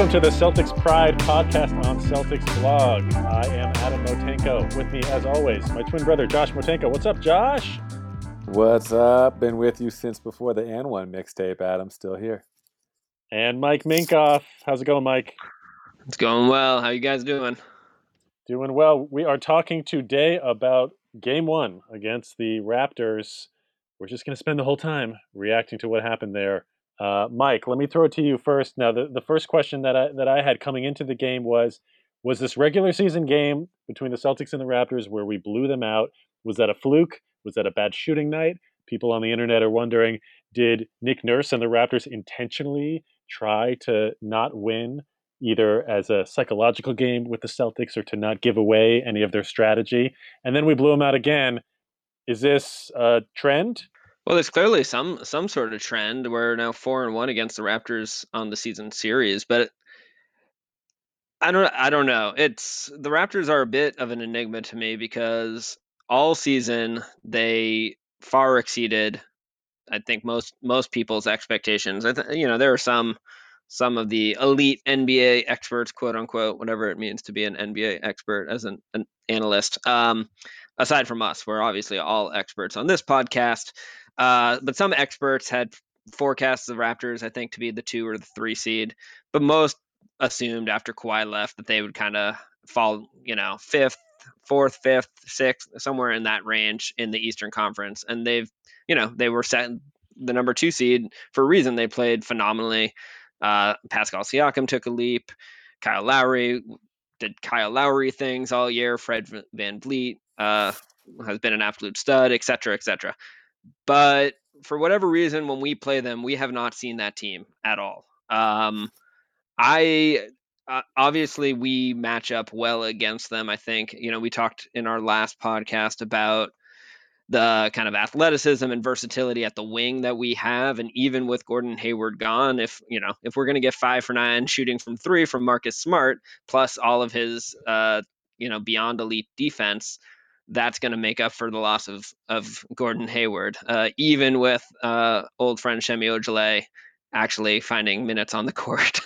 Welcome to the Celtics Pride podcast on Celtics blog. I am Adam Motenko. With me, as always, my twin brother Josh Motenko. What's up, Josh? What's up? Been with you since before the and one mixtape. Adam, still here. And Mike Minkoff. How's it going, Mike? It's going well. How you guys doing? Doing well. We are talking today about Game One against the Raptors. We're just going to spend the whole time reacting to what happened there. Uh, Mike, let me throw it to you first. Now, the, the first question that I, that I had coming into the game was Was this regular season game between the Celtics and the Raptors where we blew them out? Was that a fluke? Was that a bad shooting night? People on the internet are wondering Did Nick Nurse and the Raptors intentionally try to not win, either as a psychological game with the Celtics or to not give away any of their strategy? And then we blew them out again. Is this a trend? Well, there's clearly some some sort of trend. We're now four and one against the Raptors on the season series, but I don't I don't know. It's the Raptors are a bit of an enigma to me because all season they far exceeded I think most most people's expectations. I th- you know there are some some of the elite NBA experts, quote unquote, whatever it means to be an NBA expert as an, an analyst. Um, aside from us, we're obviously all experts on this podcast. Uh, but some experts had forecasts the Raptors, I think, to be the two or the three seed. But most assumed after Kawhi left that they would kind of fall, you know, fifth, fourth, fifth, sixth, somewhere in that range in the Eastern Conference. And they've, you know, they were set the number two seed for a reason. They played phenomenally. Uh, Pascal Siakam took a leap. Kyle Lowry did Kyle Lowry things all year. Fred VanVleet uh, has been an absolute stud, et cetera, et cetera. But for whatever reason, when we play them, we have not seen that team at all. Um, I uh, obviously we match up well against them. I think you know we talked in our last podcast about the kind of athleticism and versatility at the wing that we have, and even with Gordon Hayward gone, if you know if we're going to get five for nine shooting from three from Marcus Smart, plus all of his uh, you know beyond elite defense, that's going to make up for the loss of of Gordon Hayward, uh, even with uh, old friend Semi Ojeleye actually finding minutes on the court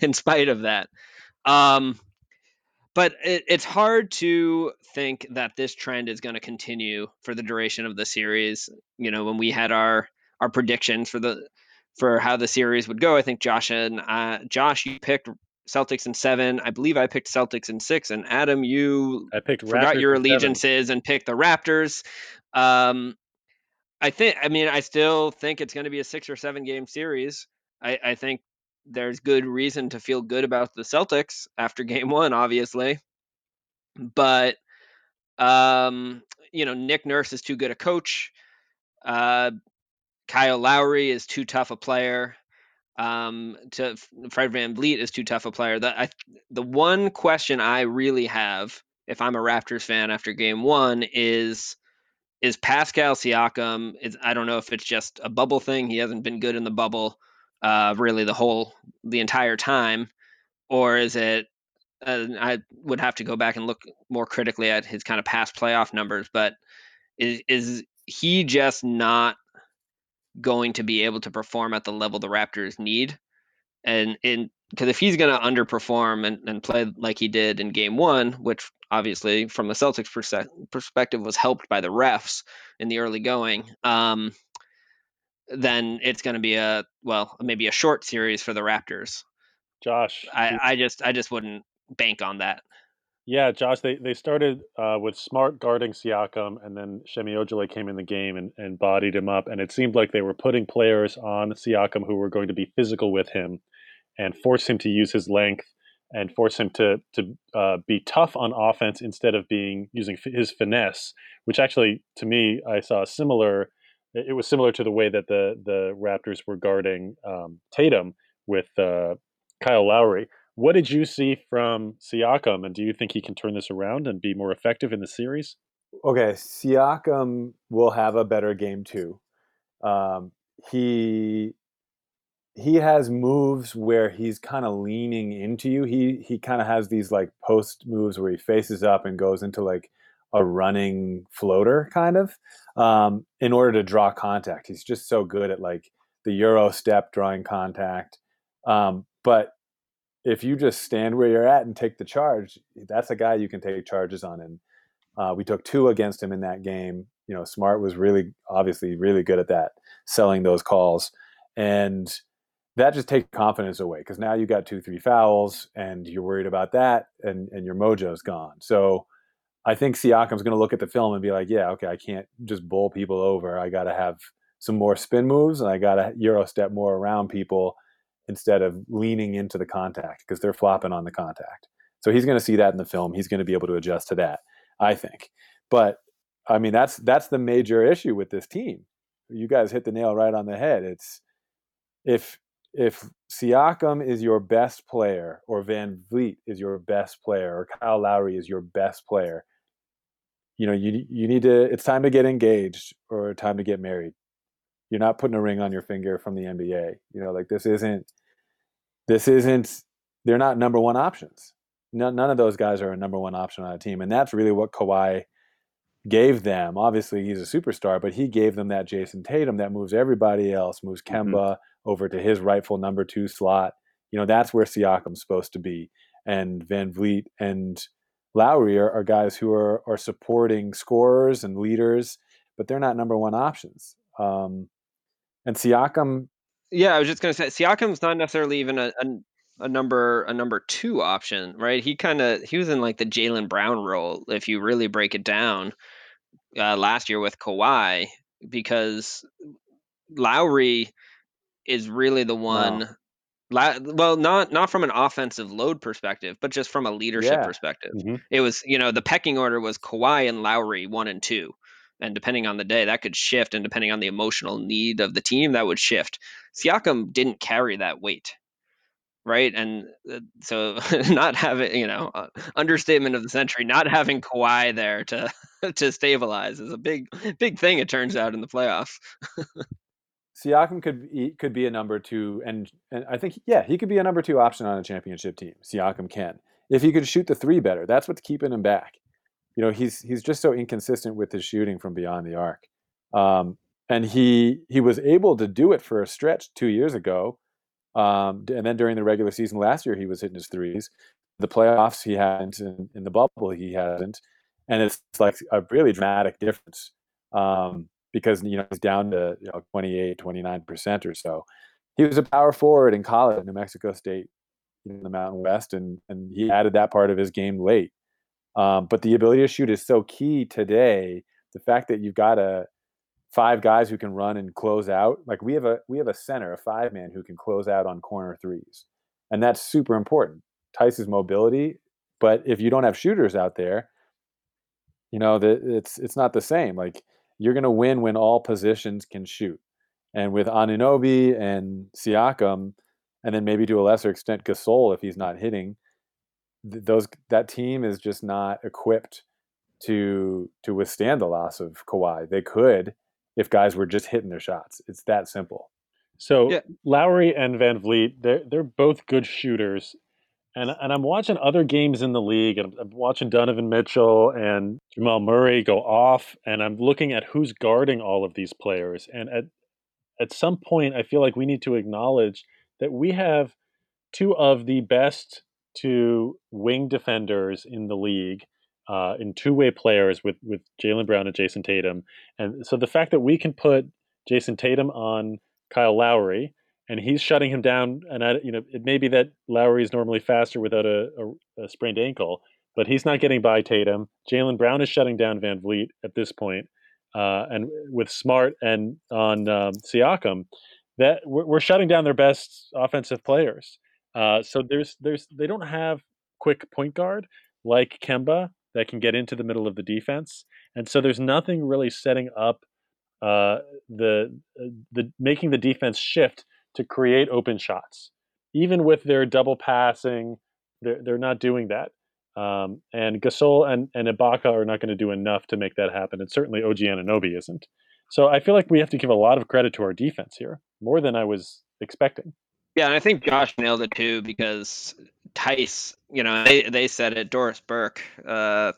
in spite of that. Um, but it, it's hard to think that this trend is going to continue for the duration of the series. You know, when we had our our predictions for the for how the series would go, I think Josh and uh, Josh, you picked Celtics in seven. I believe I picked Celtics in six. And Adam, you I picked forgot Raptors your allegiances and picked the Raptors. Um, I think. I mean, I still think it's going to be a six or seven game series. I, I think there's good reason to feel good about the Celtics after game one, obviously. But um, you know, Nick Nurse is too good a coach. Uh, Kyle Lowry is too tough a player um, to Fred Van VanVleet is too tough a player. The I, the one question I really have, if I'm a Raptors fan after Game One, is is Pascal Siakam? Is I don't know if it's just a bubble thing. He hasn't been good in the bubble, uh, really the whole the entire time, or is it? Uh, I would have to go back and look more critically at his kind of past playoff numbers, but is is he just not going to be able to perform at the level the Raptors need. And in because if he's going to underperform and, and play like he did in game one, which obviously from the Celtics perse- perspective was helped by the refs in the early going, um, then it's going to be a well maybe a short series for the Raptors. Josh, I, I just I just wouldn't bank on that. Yeah, Josh, they, they started uh, with Smart guarding Siakam, and then Semi Ojeleye came in the game and, and bodied him up. And it seemed like they were putting players on Siakam who were going to be physical with him and force him to use his length and force him to to uh, be tough on offense instead of being using his finesse. Which actually, to me, I saw similar. It was similar to the way that the the Raptors were guarding um, Tatum with uh, Kyle Lowry what did you see from Siakam, and do you think he can turn this around and be more effective in the series? Okay, Siakam will have a better game too. Um, he he has moves where he's kind of leaning into you. He he kind of has these like post moves where he faces up and goes into like a running floater kind of um, in order to draw contact. He's just so good at like the euro step drawing contact. Um, but if you just stand where you're at and take the charge, that's a guy you can take charges on. And uh, we took two against him in that game. You know, Smart was really, obviously, really good at that, selling those calls, and that just takes confidence away because now you got two, three fouls, and you're worried about that, and and your mojo's gone. So. I think Siakam's going to look at the film and be like, "Yeah, okay, I can't just bowl people over. I got to have some more spin moves, and I got to euro step more around people instead of leaning into the contact because they're flopping on the contact. So he's going to see that in the film. He's going to be able to adjust to that, I think. But I mean, that's that's the major issue with this team. You guys hit the nail right on the head. It's if if Siakam is your best player, or Van Vleet is your best player, or Kyle Lowry is your best player, you know, you you need to. It's time to get engaged or time to get married you're not putting a ring on your finger from the NBA. You know, like this isn't this isn't they're not number one options. None, none of those guys are a number one option on a team, and that's really what Kawhi gave them. Obviously, he's a superstar, but he gave them that Jayson Tatum that moves everybody else, moves mm-hmm. Kemba mm-hmm. over to his rightful number two slot. You know, that's where Siakam's supposed to be, and Van Vleet and Lowry are, are guys who are are supporting scorers and leaders, but they're not number one options. Um, and Siakam. Yeah, I was just gonna say Siakam's not necessarily even a, a, a number a number two option, right? He kind of he was in like the Jaylen Brown role if you really break it down uh, last year with Kawhi because Lowry is really the one. Wow. La- well, not not from an offensive load perspective, but just from a leadership yeah. perspective. Mm-hmm. It was you know the pecking order was Kawhi and Lowry one and two, and depending on the day that could shift and depending on the emotional need of the team that would shift siakam didn't carry that weight right and uh, so not having you know uh, understatement of the century not having Kawhi there to to stabilize is a big big thing it turns out in the playoffs Siakam could be, could be a number two, and and I think yeah he could be a number two option on a championship team. Siakam can if he could shoot the three better. That's what's keeping him back you know he's he's just so inconsistent with his shooting from beyond the arc um, and he he was able to do it for a stretch two years ago um, and then during the regular season last year he was hitting his threes. The playoffs he hadn't in, in the bubble he hadn't and it's like a really dramatic difference um, because you know he's down to you know 28 29% or so. He was a power forward in college at new mexico state in the mountain west and and he added that part of his game late um, but the ability to shoot is so key today. The fact that you've got a five guys who can run and close out, like we have a we have a center, a five man who can close out on corner threes, and that's super important. Theis's mobility, but if you don't have shooters out there, you know that it's it's not the same. Like you're going to win when all positions can shoot, and with Anunoby and Siakam, and then maybe to a lesser extent Gasol if he's not hitting those that team is just not equipped to to withstand the loss of Kawhi. They could if guys were just hitting their shots. It's that simple. So yeah. Lowry and Van Vleet, they're they're both good shooters. And and I'm watching other games in the league and I'm watching Donovan Mitchell and Jamal Murray go off and I'm looking at who's guarding all of these players. And at at some point I feel like we need to acknowledge that we have two of the best to wing defenders in the league, uh, in two way players with with Jaylen Brown and Jayson Tatum, and so the fact that we can put Jayson Tatum on Kyle Lowry and he's shutting him down, and I, you know it may be that Lowry is normally faster without a, a, a sprained ankle, but he's not getting by Tatum. Jaylen Brown is shutting down Van Vleet at this point, uh, and with Smart and on um, Siakam, that we're, we're shutting down their best offensive players. Uh, so there's there's they don't have quick point guard like Kemba that can get into the middle of the defense, and so there's nothing really setting up uh, the uh, the making the defense shift to create open shots. Even with their double passing, they're they're not doing that. Um, and Gasol and, and Ibaka are not going to do enough to make that happen, and certainly OG Anunoby isn't. So I feel like we have to give a lot of credit to our defense here, more than I was expecting. Yeah, and I think Josh nailed it too because Theis, you know, they they said it. Doris Burke, uh,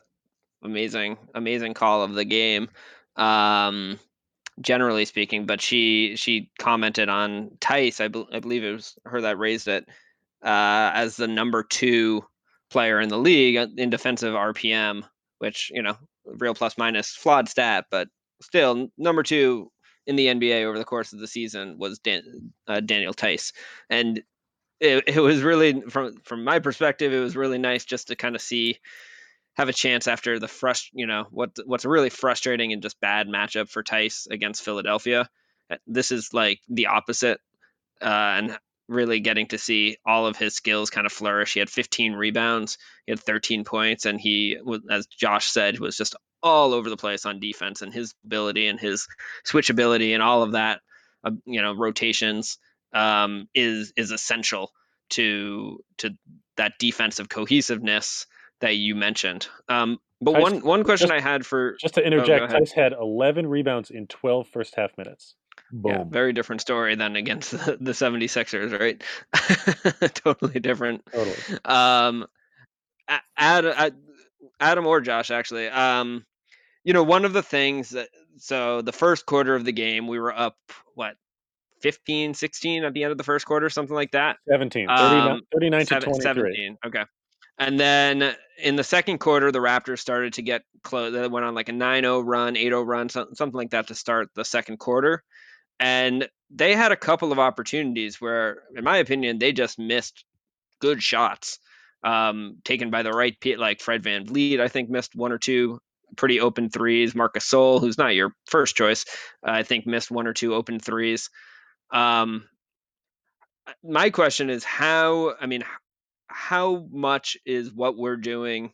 amazing, amazing call of the game. Um, generally speaking, but she she commented on Theis, I, be, I believe it was her that raised it. uh, as the number two player in the league uh, in defensive RPM, which you know real plus minus flawed stat, but still number two in the NBA over the course of the season was Dan, uh, Daniel Theis, and it, it was really from from my perspective, it was really nice just to kind of see have a chance after the frust you know what what's a really frustrating and just bad matchup for Theis against Philadelphia. Uh, this is like the opposite, uh, and really getting to see all of his skills kind of flourish. He had 15 rebounds, he had 13 points, and he, as Josh said, was just all over the place on defense and his ability and his switchability and all of that, uh, you know, rotations um, is is essential to to that defensive cohesiveness that you mentioned. Um, but Theis, one one question just, I had for just to interject, oh, Theis had 11 rebounds in 12 first half minutes. Boom. Yeah, very different story than against the, the 76ers, right? totally different. Totally. Um, Adam, Adam or Josh, actually. Um, you know, one of the things that, so the first quarter of the game, we were up, what, 15, 16 at the end of the first quarter, something like that? 17, 39, um, 39 to 23. 17, okay. And then in the second quarter, the Raptors started to get close. They went on like a 9 0 run, 8 0 run, something like that to start the second quarter. And they had a couple of opportunities where, in my opinion, they just missed good shots um, taken by the right, like Fred VanVleet, I think missed one or two pretty open threes. Marcus Gasol, who's not your first choice, uh, I think missed one or two open threes. Um, my question is how, I mean, how much is what we're doing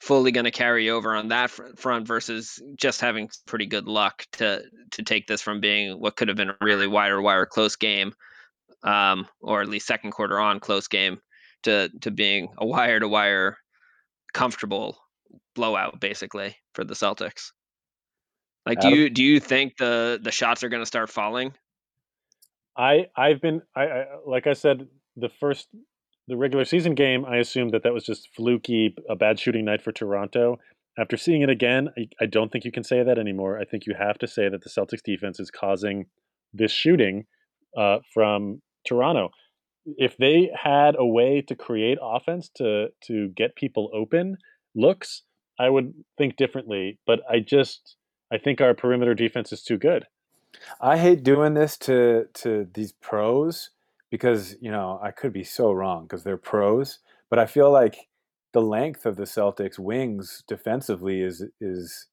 fully going to carry over on that front versus just having pretty good luck to to take this from being what could have been a really wire wire close game um, or at least second quarter on close game to to being a wire to wire comfortable blowout basically for the Celtics. Like do you do you think the the shots are going to start falling? I I've been I, I like I said the first the regular season game, I assumed that that was just fluky, a bad shooting night for Toronto. After seeing it again, I, I, don't think you can say that anymore. I think you have to say that the Celtics defense is causing this shooting uh, from Toronto. If they had a way to create offense to to get people open looks, I would think differently. But I just I think our perimeter defense is too good. I hate doing this to to these pros because you know I could be so wrong because they're pros, but I feel like the length of the Celtics wings defensively is is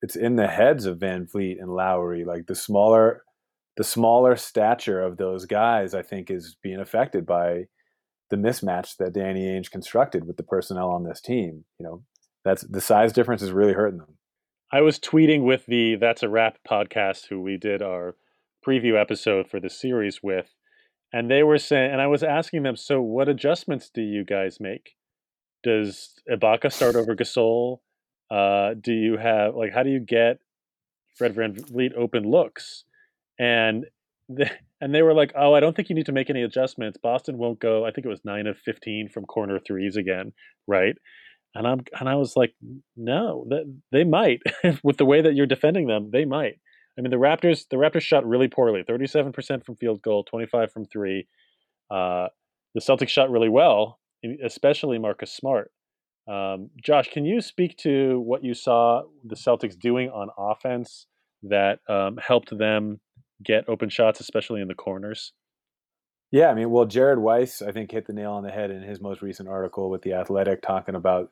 it's in the heads of VanVleet and Lowry. Like the smaller the smaller stature of those guys, I think, is being affected by the mismatch that Danny Ainge constructed with the personnel on this team. You know, that's the size difference is really hurting them. I was tweeting with the That's a Wrap podcast, who we did our preview episode for the series with, and they were saying, and I was asking them, so what adjustments do you guys make? Does Ibaka start over Gasol? Uh, do you have like how do you get Fred VanVleet open looks? And and they were like, oh, I don't think you need to make any adjustments. Boston won't go. I think it was nine of fifteen from corner threes again, right? And I'm and I was like, no, that they might with the way that you're defending them, they might. I mean, the Raptors the Raptors shot really poorly, 37% from field goal, 25 from three. Uh, the Celtics shot really well, especially Marcus Smart. Um, Josh, can you speak to what you saw the Celtics doing on offense that um, helped them get open shots, especially in the corners? Yeah, I mean, well, Jared Weiss, I think, hit the nail on the head in his most recent article with the Athletic, talking about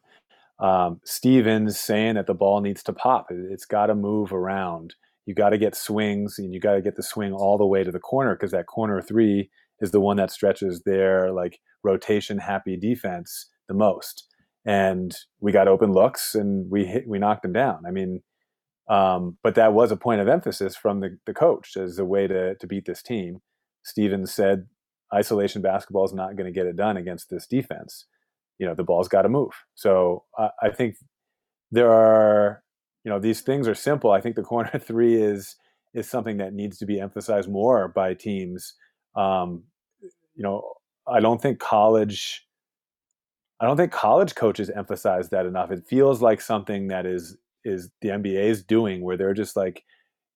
um, Stevens saying that the ball needs to pop. It's got to move around you got to get swings and you got to get the swing all the way to the corner because that corner three is the one that stretches their like rotation happy defense the most. And we got open looks and we hit, we knocked them down. I mean, um, but that was a point of emphasis from the, the coach as a way to, to beat this team. Stevens said isolation basketball is not going to get it done against this defense. You know, the ball's got to move. So I, I think there are you know these things are simple. I think the corner three is is something that needs to be emphasized more by teams. Um, you know, I don't think college. I don't think college coaches emphasize that enough. It feels like something that is is the NBA is doing, where they're just like,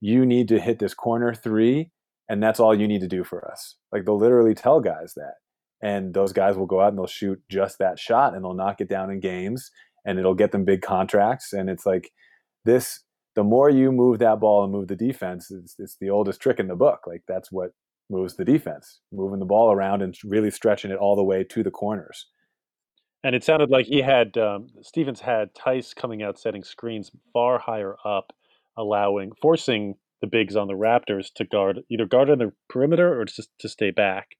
you need to hit this corner three, and that's all you need to do for us. Like they'll literally tell guys that, and those guys will go out and they'll shoot just that shot and they'll knock it down in games and it'll get them big contracts and it's like this the more you move that ball and move the defense it's, it's the oldest trick in the book like that's what moves the defense moving the ball around and really stretching it all the way to the corners and it sounded like he had um, stevens had Theis coming out setting screens far higher up allowing forcing the bigs on the raptors to guard either guard on the perimeter or just to stay back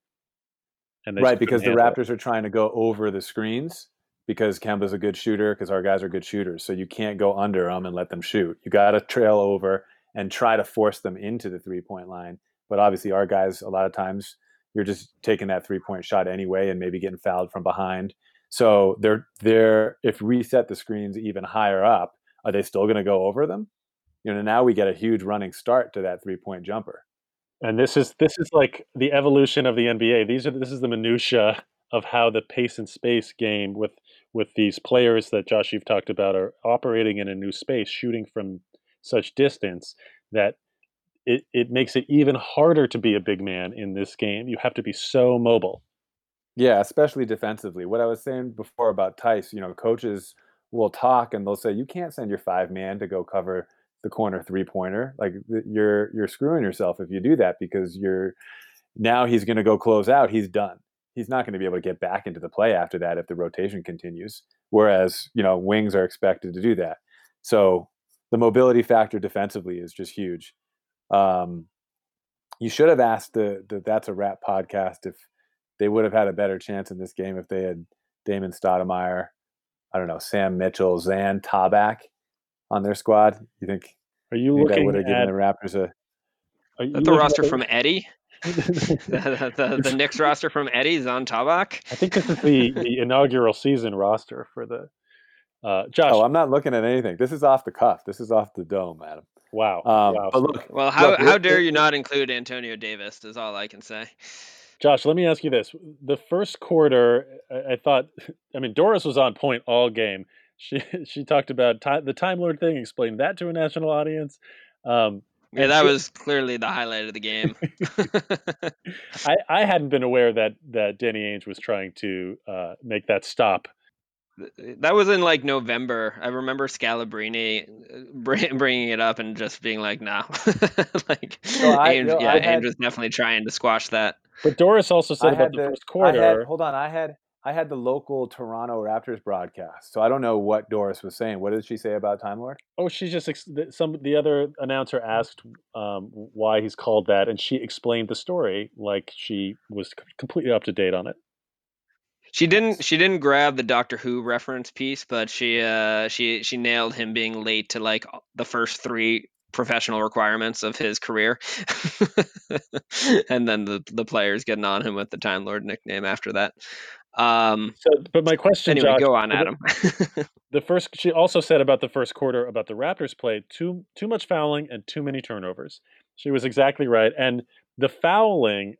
and right because the Raptors it. are trying to go over the screens because Kemba's a good shooter because our guys are good shooters. So you can't go under them and let them shoot. You got to trail over and try to force them into the three point line. But obviously, our guys a lot of times you're just taking that three point shot anyway and maybe getting fouled from behind. So they're they're if we set the screens even higher up, are they still going to go over them? You know, now we get a huge running start to that three point jumper. And this is this is like the evolution of the NBA. These are this is the minutia of how the pace and space game with with these players that Josh you've talked about are operating in a new space, shooting from such distance that it, it makes it even harder to be a big man in this game. You have to be so mobile. Yeah, especially defensively. What I was saying before about Theis you know, coaches will talk and they'll say you can't send your five man to go cover the corner three pointer. Like you're you're screwing yourself if you do that because you're now he's going to go close out. He's done. He's not going to be able to get back into the play after that if the rotation continues. Whereas you know wings are expected to do that. So the mobility factor defensively is just huge. Um, you should have asked the, the that's a wrap podcast if they would have had a better chance in this game if they had Damon Stoudemire, I don't know, Sam Mitchell, Zan Tabak on their squad? You think? Are you, think looking would have given the Raptors a? Are you the roster from Eddie? the, the, the, Knicks roster from Eddie's on Tabak. I think this is the, the inaugural season roster for the uh, Josh. Oh, I'm not looking at anything. This is off the cuff. This is off the dome, Adam. Wow. Um, wow. But look, well, how look, how dare you not include Antonio Davis? Is all I can say. Josh, let me ask you this: the first quarter, I, I thought, I mean, Doris was on point all game she she talked about time, the Time Lord thing, explained that to a national audience. Um, yeah, that she, was clearly the highlight of the game. I, I hadn't been aware that that Danny Ainge was trying to uh, make that stop. That was in like November. I remember Scalabrine uh, bringing it up and just being like, "No," like I, Ainge, no, yeah, had, Ainge was definitely trying to squash that. But Doris also said I about the, the first quarter. Had, hold on, I had I had the local Toronto Raptors broadcast, so I don't know what Doris was saying. What did she say about Time Lord? Oh, she just ex- some the other announcer asked um, why he's called that, and she explained the story like she was completely up to date on it. She didn't. She didn't grab the Doctor Who reference piece, but she uh, she she nailed him being late to like the first three professional requirements of his career, and then the the players getting on him with the Time Lord nickname after that. Um, so, but my question, anyway, Josh, go on, Adam. the first, she also said about the first quarter about the Raptors play too too much fouling and too many turnovers. She was exactly right, and the fouling.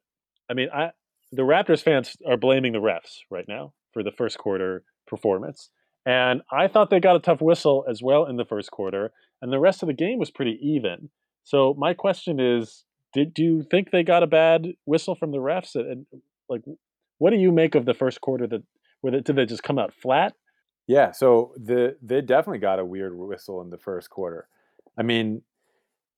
I mean, I the Raptors fans are blaming the refs right now for the first quarter performance, and I thought they got a tough whistle as well in the first quarter, and the rest of the game was pretty even. So my question is, did do you think they got a bad whistle from the refs? And like, what do you make of the first quarter? That where did they just come out flat? Yeah, so the they definitely got a weird whistle in the first quarter. I mean,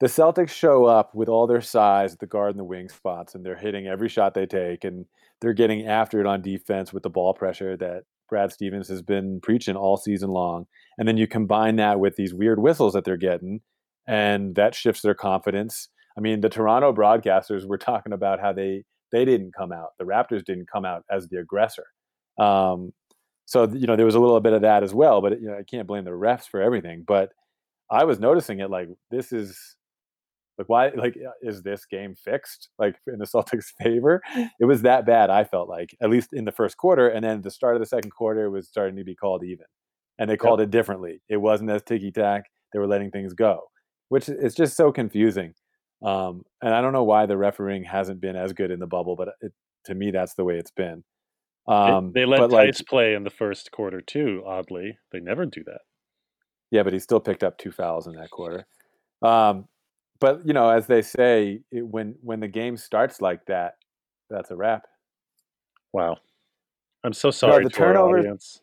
the Celtics show up with all their size at the guard and the wing spots, and they're hitting every shot they take, and they're getting after it on defense with the ball pressure that Brad Stevens has been preaching all season long. And then you combine that with these weird whistles that they're getting, and that shifts their confidence. I mean, the Toronto broadcasters were talking about how they they didn't come out. The Raptors didn't come out as the aggressor. Um, so you know there was a little bit of that as well. But you know I can't blame the refs for everything. But I was noticing it like this is like why like is this game fixed like in the Celtics' favor? It was that bad. I felt like at least in the first quarter, and then the start of the second quarter was starting to be called even, and they called yep. it differently. It wasn't as ticky tack. They were letting things go, which is just so confusing. Um, and I don't know why the refereeing hasn't been as good in the bubble, but it, to me, that's the way it's been. Um, they, they let Theis like, play in the first quarter too. Oddly, they never do that. Yeah, but he still picked up two fouls in that quarter. Um, but you know, as they say, it, when when the game starts like that, that's a wrap. Wow. I'm so sorry the to our turnovers- audience.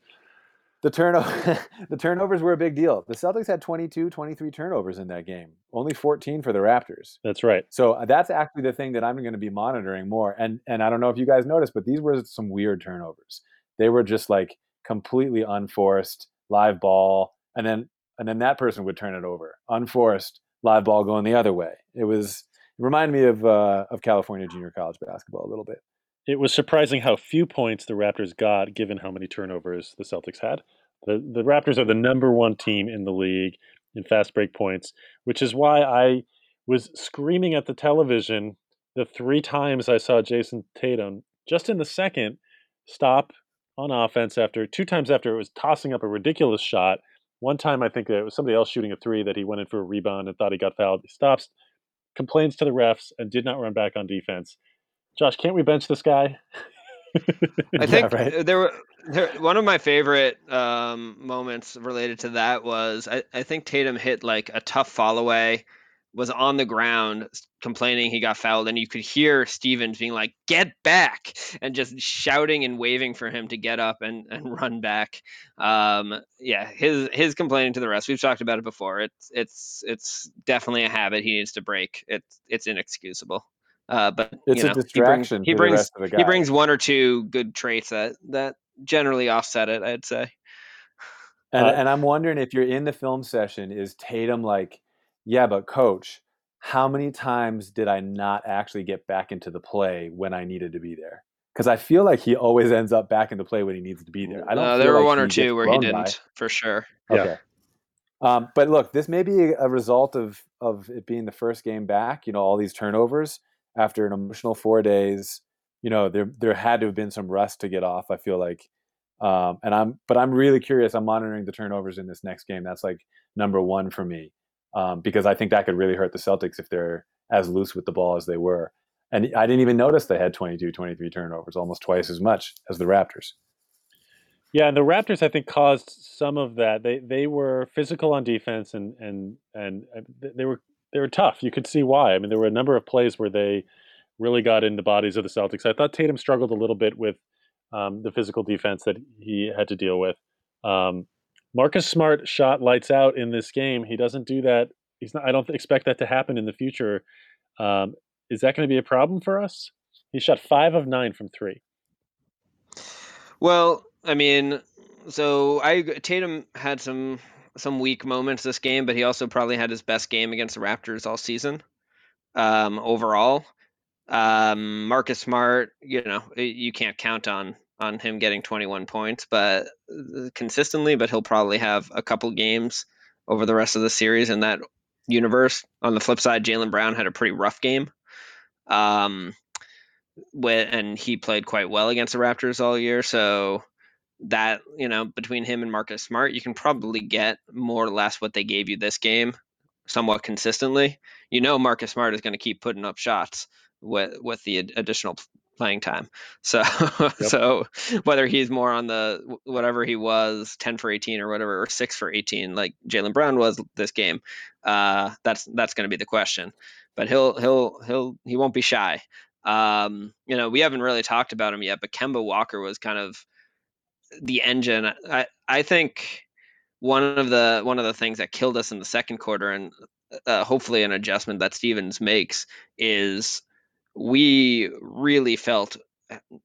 The turnover the turnovers were a big deal. The Celtics had 22, 23 turnovers in that game. Only 14 for the Raptors. That's right. So uh, that's actually the thing that I'm going to be monitoring more. And and I don't know if you guys noticed, but these were some weird turnovers. They were just like completely unforced, live ball, and then and then that person would turn it over, unforced, live ball going the other way. It was it reminded me of uh, of California junior college basketball a little bit. It was surprising how few points the Raptors got, given how many turnovers the Celtics had. The the Raptors are the number one team in the league in fast break points, which is why I was screaming at the television the three times I saw Jayson Tatum just in the second stop on offense after two times after it was tossing up a ridiculous shot. One time I think it was somebody else shooting a three that he went in for a rebound and thought he got fouled. He stops, complains to the refs, and did not run back on defense. Josh, can't we bench this guy? I Yeah, think right. there were there, one of my favorite um, moments related to that was I, I think Tatum hit like a tough fall away, was on the ground complaining he got fouled, and you could hear Stevens being like, "Get back!" and just shouting and waving for him to get up and, and run back. Um, yeah, his his complaining to the rest. We've talked about it before. It's it's it's definitely a habit he needs to break. It's it's inexcusable. Uh, but It's you a know, he brings distraction he to the brings rest of the he brings one or two good traits that that generally offset it. I'd say. And, Uh, and I'm wondering if you're in the film session, is Tatum like, yeah, but coach, how many times did I not actually get back into the play when I needed to be there? Because I feel like he always ends up back in the play when he needs to be there. I don't. Uh, feel there were like one or two where he didn't, for sure. Yeah. Um, but look, this may be a result of of it being the first game back. You know, all these turnovers after an emotional four days. You know, there there had to have been some rust to get off. I feel like, um, and I'm but I'm really curious. I'm monitoring the turnovers in this next game. That's like number one for me um, because I think that could really hurt the Celtics if they're as loose with the ball as they were. And I didn't even notice they had 22, 23 turnovers, almost twice as much as the Raptors. Yeah, and the Raptors I think caused some of that. They they were physical on defense and and and uh, they were they were tough. You could see why. I mean, there were a number of plays where they really got in the bodies of the Celtics. I thought Tatum struggled a little bit with um, the physical defense that he had to deal with. Um, Marcus Smart shot lights out in this game. He doesn't do that. He's not. I don't expect that to happen in the future. Um, is that going to be a problem for us? He shot five of nine from three. Well, I mean, so I Tatum had some some weak moments this game, but he also probably had his best game against the Raptors all season. Um, overall, um, Marcus Smart, you know, you can't count on on him getting 21 points, but uh, consistently. But he'll probably have a couple games over the rest of the series in that universe. On the flip side, Jaylen Brown had a pretty rough game. Um, and he played quite well against the Raptors all year. So that you know, between him and Marcus Smart, you can probably get more or less what they gave you this game, somewhat consistently. You know, Marcus Smart is going to keep putting up shots with with the additional playing time. So so whether he's more on the whatever he was, ten for eighteen or whatever, or six for eighteen, like Jaylen Brown was this game, uh, that's that's going to be the question. But he'll he'll he'll he won't be shy. Um, you know, we haven't really talked about him yet, but Kemba Walker was kind of the engine. I I think one of the one of the things that killed us in the second quarter, and uh, hopefully an adjustment that Stevens makes, is we really felt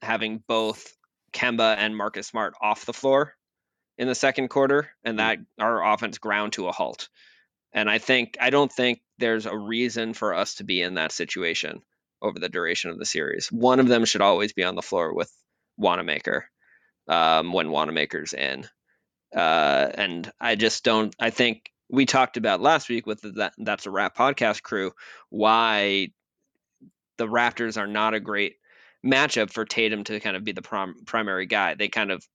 having both Kemba and Marcus Smart off the floor in the second quarter, and that our offense ground to a halt. And I think I don't think there's a reason for us to be in that situation over the duration of the series. One of them should always be on the floor with Wanamaker um, when Wanamaker's in. Uh, and I just don't. I think we talked about last week with the, that that's a wrap podcast crew why the Raptors are not a great matchup for Tatum to kind of be the prom- primary guy. They kind of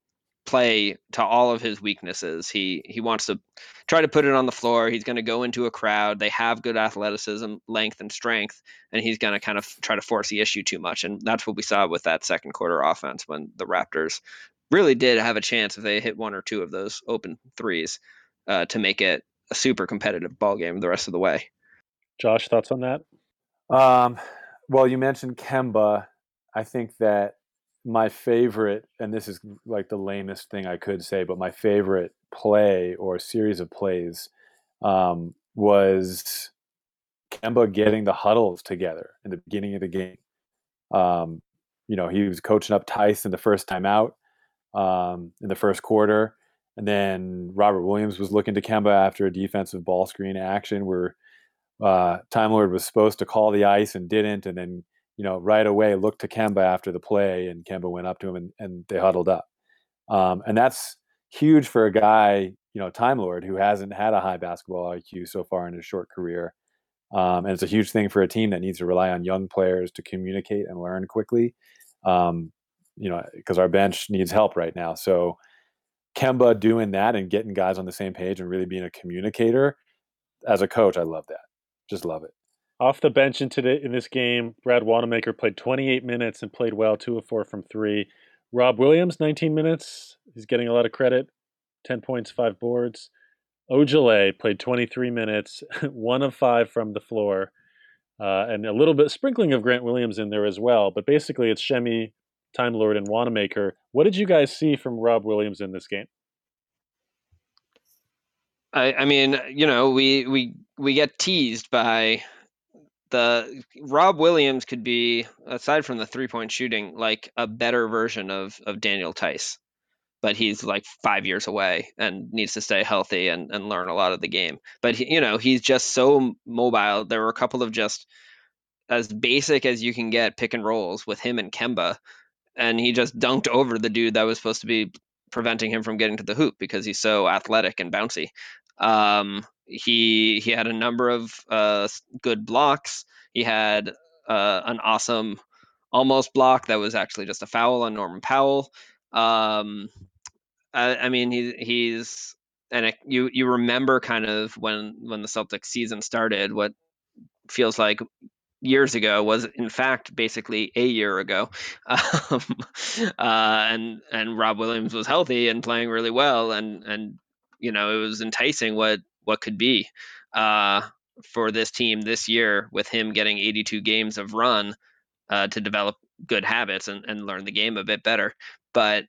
play to all of his weaknesses. He he wants to try to put it on the floor. He's going to go into a crowd. They have good athleticism, length, and strength, and he's going to kind of try to force the issue too much. And that's what we saw with that second quarter offense when the Raptors really did have a chance if they hit one or two of those open threes uh, to make it a super competitive ball game the rest of the way. Josh, thoughts on that? Um, well, you mentioned Kemba. I think that my favorite, and this is like the lamest thing I could say, but my favorite play or series of plays um, was Kemba getting the huddles together in the beginning of the game. Um, you know, he was coaching up in the first time out um, in the first quarter. And then Robert Williams was looking to Kemba after a defensive ball screen action where uh, Time Lord was supposed to call the ice and didn't. And then, you know, right away looked to Kemba after the play and Kemba went up to him and, and they huddled up. Um, and that's huge for a guy, you know, Time Lord who hasn't had a high basketball IQ so far in his short career. Um, and it's a huge thing for a team that needs to rely on young players to communicate and learn quickly. Um, you know, because our bench needs help right now. So Kemba doing that and getting guys on the same page and really being a communicator as a coach, I love that. Just love it. Off the bench in today in this game, Brad Wanamaker played 28 minutes and played well, two of four from three. Rob Williams, 19 minutes. He's getting a lot of credit, 10 points, five boards. Ojeleye played 23 minutes, one of five from the floor, uh, and a little bit sprinkling of Grant Williams in there as well. But basically, it's Semi, Time Lord, and Wanamaker. What did you guys see from Rob Williams in this game? I, I mean, you know, we we we get teased by the Rob Williams could be aside from the three point shooting like a better version of of Daniel Theis. but he's like five years away and needs to stay healthy and, and learn a lot of the game. But he, you know, he's just so mobile. There were a couple of just as basic as you can get pick and rolls with him and Kemba, and he just dunked over the dude that was supposed to be preventing him from getting to the hoop because he's so athletic and bouncy. Um, he he had a number of uh, good blocks. He had uh, an awesome almost block that was actually just a foul on Norman Powell. Um, I, I mean, he, he's and it, you you remember kind of when when the Celtics season started, what feels like years ago was in fact basically a year ago, um, uh, and and Rob Williams was healthy and playing really well, and and you know it was enticing what what could be uh, for this team this year with him getting 82 games of run uh, to develop good habits and, and learn the game a bit better. But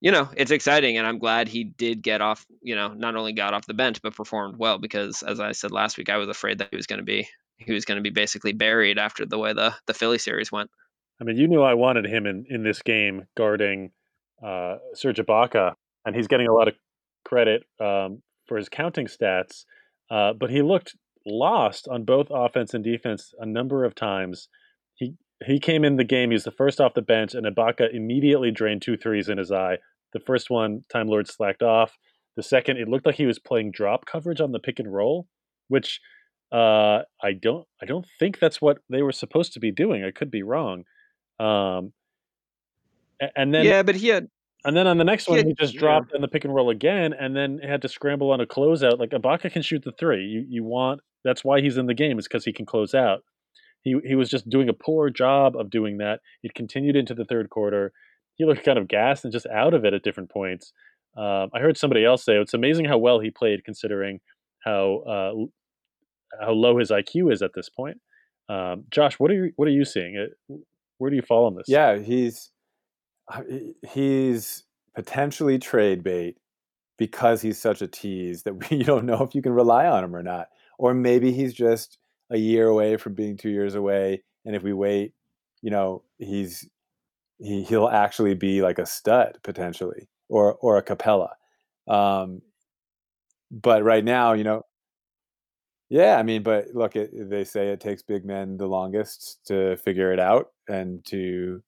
you know, it's exciting, and I'm glad he did get off. You know, not only got off the bench but performed well because, as I said last week, I was afraid that he was going to be he was going to be basically buried after the way the the Philly series went. I mean, you knew I wanted him in in this game guarding uh, Serge Ibaka, and he's getting a lot of credit um, for his counting stats, uh, but he looked lost on both offense and defense a number of times. He he came in the game. He was the first off the bench, and Ibaka immediately drained two threes in his eye. The first one, Time Lord slacked off. The second, it looked like he was playing drop coverage on the pick and roll, which uh, I don't I don't think that's what they were supposed to be doing. I could be wrong. Um, and then yeah, but he had and then on the next he one, had, he just dropped in the pick and roll again, and then had to scramble on a closeout. Like Ibaka can shoot the three. You you want that's why he's in the game is because he can close out. He he was just doing a poor job of doing that. It continued into the third quarter. He looked kind of gassed and just out of it at different points. Um, I heard somebody else say it's amazing how well he played considering how uh, how low his IQ is at this point. Um, Josh, what are you what are you seeing? Uh, where do you fall on this? Yeah, he's uh, he's potentially trade bait because he's such a tease that we don't know if you can rely on him or not. Or maybe he's just a year away from being two years away. And if we wait, you know, he's he he'll actually be like a stud potentially, or or a Capela. Um, but right now, you know, yeah, I mean, but look, it, they say it takes big men the longest to figure it out and to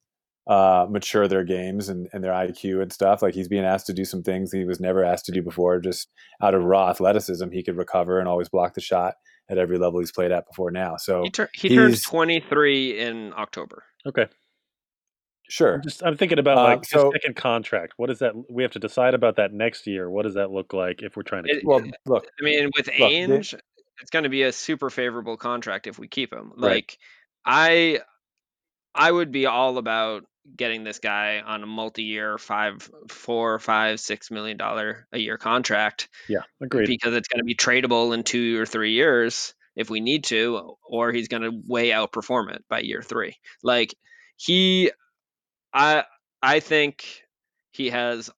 uh, mature their games and, and their IQ and stuff. Like he's being asked to do some things he was never asked to do before, just out of raw athleticism. He could recover and always block the shot at every level he's played at before now. So he, tur- he turns 23 in October. Okay. Sure. I'm just I'm thinking about uh, like so, second contract. What does that we have to decide about that next year? What does that look like if we're trying to it, Well, look. I mean, with look, Ainge, they, it's going to be a super favorable contract if we keep him. Like. I I would be all about getting this guy on a multi-year five four five six million dollar a year contract yeah agreed because it's going to be tradable in two or three years if we need to or he's going to way outperform it by year three like he I I think he has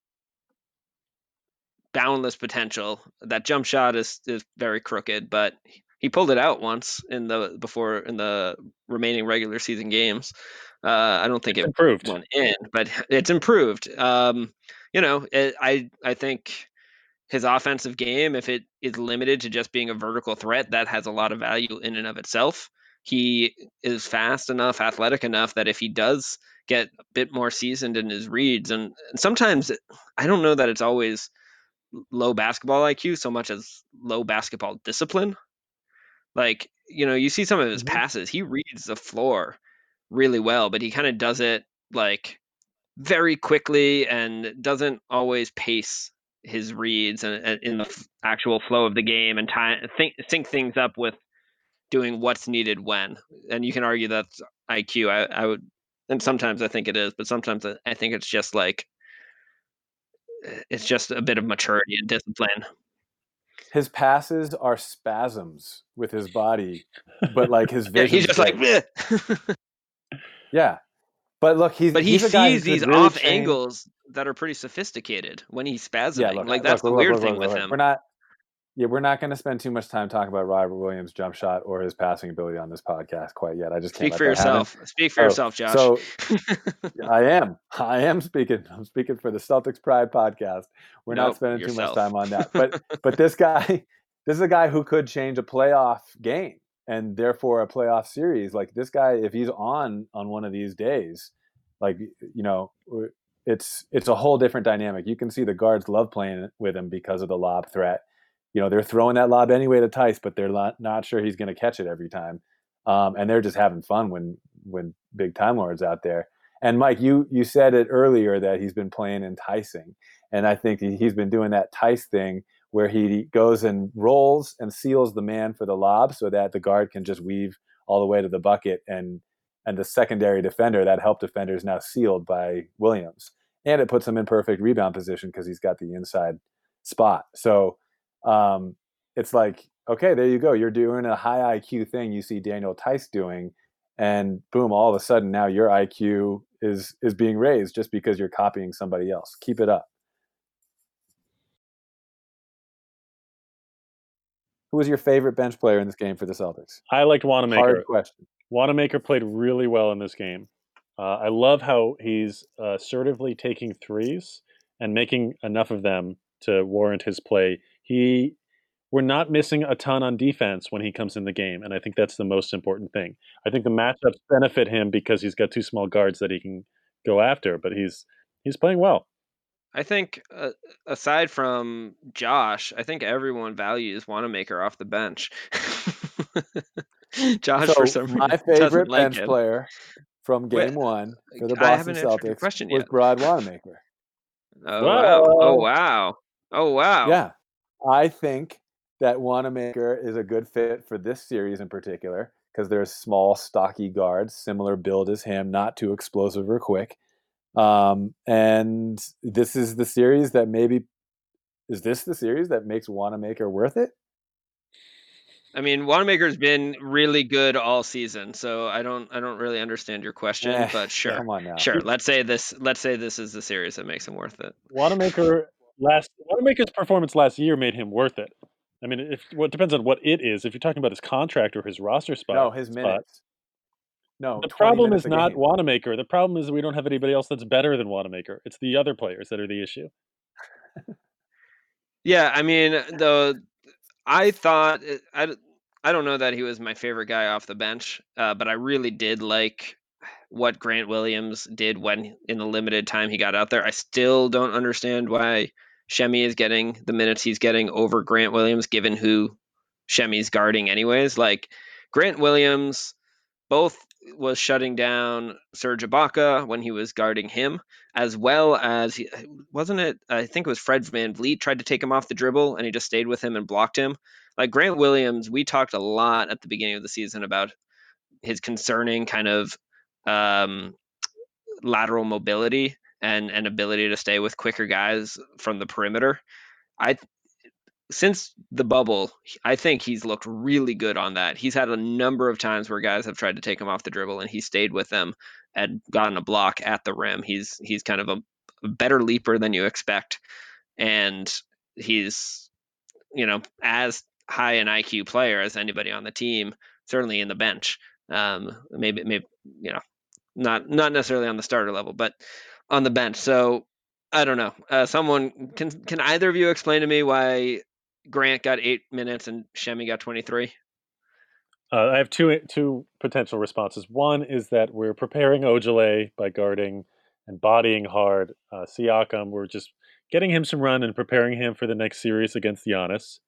boundless potential. That jump shot is is very crooked, but he pulled it out once in the before in the remaining regular season games. Uh, I don't think it's it improved. went in, but it's improved. Um, you know, it, I I think his offensive game, if it is limited to just being a vertical threat, that has a lot of value in and of itself. He is fast enough, athletic enough that if he does get a bit more seasoned in his reads, and, and sometimes I don't know that it's always low basketball IQ so much as low basketball discipline. Like, you know, you see some of his mm-hmm. passes, he reads the floor really well, but he kind of does it like very quickly and doesn't always pace his reads and, and in the actual flow of the game and time think sync things up with doing what's needed when. And you can argue that's IQ. I, I would, and sometimes I think it is, but sometimes I think it's just like it's just a bit of maturity and discipline. His passes are spasms with his body, but like his vision. yeah, he's just like, yeah. But look, he's but he he's sees these really off angles that are pretty sophisticated when he's spasming. Yeah, look, like that's look, the look, weird thing with him. We're not yeah, we're not going to spend too much time talking about Robert Williams' jump shot or his passing ability on this podcast quite yet. I just speak for yourself. Happen. Speak for oh, yourself, Josh. So I am. I am speaking. I'm speaking for the Celtics Pride podcast. We're nope, not spending yourself. too much time on that. But but this guy, this is a guy who could change a playoff game and therefore a playoff series. Like this guy, if he's on on one of these days, like you know, it's it's a whole different dynamic. You can see the guards love playing with him because of the lob threat you know they're throwing that lob anyway to Theis, but they're not not sure he's going to catch it every time, um, and they're just having fun when when big time lords out there. And Mike, you you said it earlier that he's been playing enticing, and I think he's been doing that Theis thing where he goes and rolls and seals the man for the lob so that the guard can just weave all the way to the bucket and and the secondary defender that help defender is now sealed by Williams and it puts him in perfect rebound position because he's got the inside spot. So um, it's like okay there you go you're doing a high iq thing you see Daniel Theis doing and boom all of a sudden now your iq is is being raised just because you're copying somebody else. Keep it up. Who was your favorite bench player in this game for the celtics? I liked wanamaker. Hard question. Wanamaker played really well in this game. Uh, i love how he's uh, assertively taking threes and making enough of them to warrant his play he we're not missing a ton on defense when he comes in the game, and I think that's the most important thing. I think the matchups benefit him because he's got two small guards that he can go after, but he's he's playing well. I think uh, aside from Josh, I think everyone values Wanamaker off the bench. Josh, so for some reason, my favorite like bench him. player from Game Wait, One for the I Boston Celtics question was yet. Brad Wanamaker. Oh wow! Oh wow! Oh wow! Yeah, I think that Wanamaker is a good fit for this series in particular because there's small, stocky guards, similar build as him, not too explosive or quick. Um, and this is the series that maybe is this the series that makes Wanamaker worth it? I mean, Wanamaker's been really good all season, so I don't I don't really understand your question, Eh, but sure. Come on now. Sure. Let's say this let's say this is the series that makes him worth it. Wanamaker last Wanamaker's performance last year made him worth it. I mean, if well, it depends on what it is. If you're talking about his contract or his roster spot, No, his spot, minutes. No, the problem is not game. Wanamaker. The problem is we don't have anybody else that's better than Wanamaker. It's the other players that are the issue. Yeah, I mean, though I thought I I don't know that he was my favorite guy off the bench, uh, but I really did like what Grant Williams did when in the limited time he got out there. I still don't understand why Semi is getting the minutes he's getting over Grant Williams, given who Semi's guarding, anyways. Like Grant Williams, both was shutting down Serge Ibaka when he was guarding him, as well as wasn't it? I think it was Fred VanVleet tried to take him off the dribble, and he just stayed with him and blocked him. Like Grant Williams, we talked a lot at the beginning of the season about his concerning kind of um, lateral mobility and and ability to stay with quicker guys from the perimeter. I since the bubble, I think he's looked really good on that. He's had a number of times where guys have tried to take him off the dribble, and he stayed with them and gotten a block at the rim. He's he's kind of a, a better leaper than you expect, and he's you know as high an IQ player as anybody on the team, certainly in the bench. Um, maybe maybe you know not not necessarily on the starter level, but on the bench. So I don't know. Uh, someone can can either of you explain to me why Grant got eight minutes and Semi got twenty three? Uh, I have two two potential responses. One is that we're preparing Ojeleye by guarding and bodying hard uh, Siakam. We're just getting him some run and preparing him for the next series against Giannis.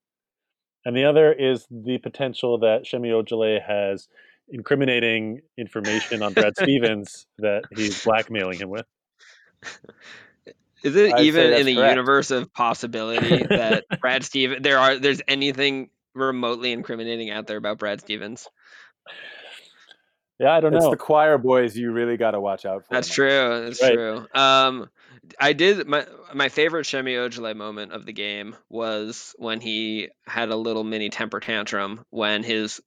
And the other is the potential that Semi Ojeleye has incriminating information on Brad Stevens that he's blackmailing him with. Is it I'd even in the correct. universe of possibility that Brad Stevens there are there's anything remotely incriminating out there about Brad Stevens? Yeah, I don't it's know. It's the choir boys you really got to watch out for. That's true. That's right. true. Um, I did my my favorite Semi Ojeleye moment of the game was when he had a little mini temper tantrum when his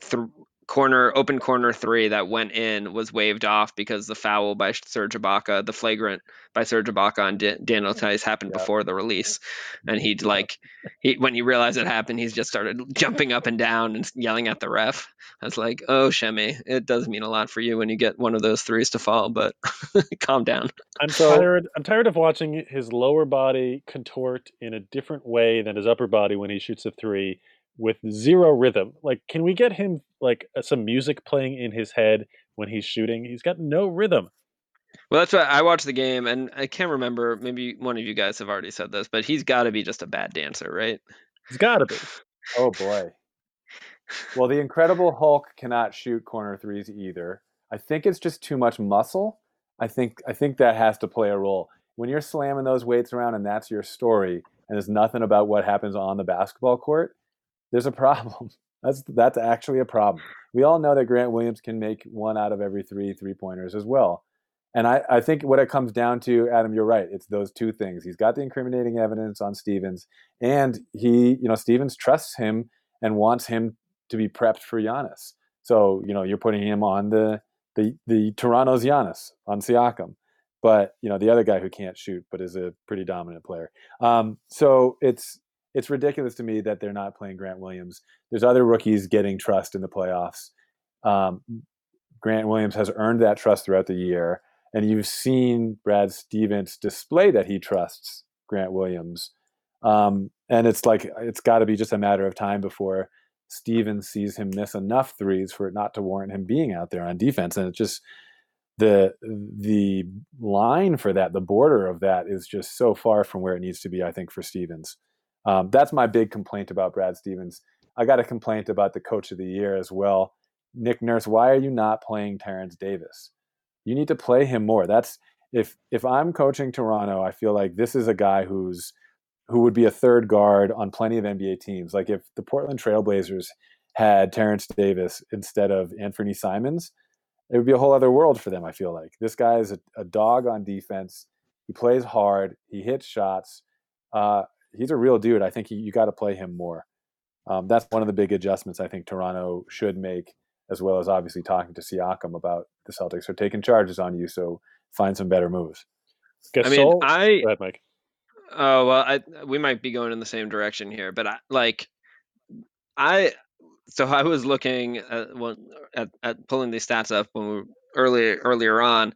th- corner open corner three that went in was waved off because the foul by Serge Ibaka, the flagrant by Serge Ibaka on D- Daniel Theis happened yeah. before the release, and he'd like he when he realized it happened, he's just started jumping up and down and yelling at the ref. I was like, "Oh, Shemi, it does mean a lot for you when you get one of those threes to fall, but calm down." I'm tired. I'm tired of watching his lower body contort in a different way than his upper body when he shoots a three with zero rhythm. Like, can we get him like uh, some music playing in his head when he's shooting? He's got no rhythm. Well, that's why I watched the game, and I can't remember. Maybe one of you guys have already said this, but he's got to be just a bad dancer, right? He's got to be. Oh boy. Well, the Incredible Hulk cannot shoot corner threes either. I think it's just too much muscle. I think I think that has to play a role. When you're slamming those weights around and that's your story, and there's nothing about what happens on the basketball court, there's a problem. That's that's actually a problem. We all know that Grant Williams can make one out of every three three pointers as well. And I, I think what it comes down to, Adam, you're right. It's those two things. He's got the incriminating evidence on Stevens, and he, you know, Stevens trusts him and wants him to be prepped for Giannis. So, you know, you're putting him on the the the Toronto's Giannis on Siakam, but you know the other guy who can't shoot but is a pretty dominant player. Um, so it's it's ridiculous to me that they're not playing Grant Williams. There's other rookies getting trust in the playoffs. Um, Grant Williams has earned that trust throughout the year, and you've seen Brad Stevens display that he trusts Grant Williams. Um, and it's like it's got to be just a matter of time before Stevens sees him miss enough threes for it not to warrant him being out there on defense. And it's just the the line for that, the border of that, is just so far from where it needs to be. I think for Stevens. Um, that's my big complaint about Brad Stevens. I got a complaint about the coach of the year as well. Nick Nurse, why are you not playing Terrence Davis? You need to play him more. That's if if I'm coaching Toronto, I feel like this is a guy who's who would be a third guard on plenty of NBA teams. Like if the Portland Trailblazers had Terrence Davis instead of Anthony Simons, it would be a whole other world for them. I feel like this guy is a, a dog on defense. He plays hard. He hits shots. Uh, he's a real dude. I think he, you got to play him more. Um, that's one of the big adjustments I think Toronto should make, as well as obviously talking to Siakam about the Celtics are taking charges on you. So find some better moves. Gasol? I mean, I. Go ahead, Mike. Oh well, I, we might be going in the same direction here, but I like I. So I was looking at, at, at pulling these stats up when we earlier earlier on,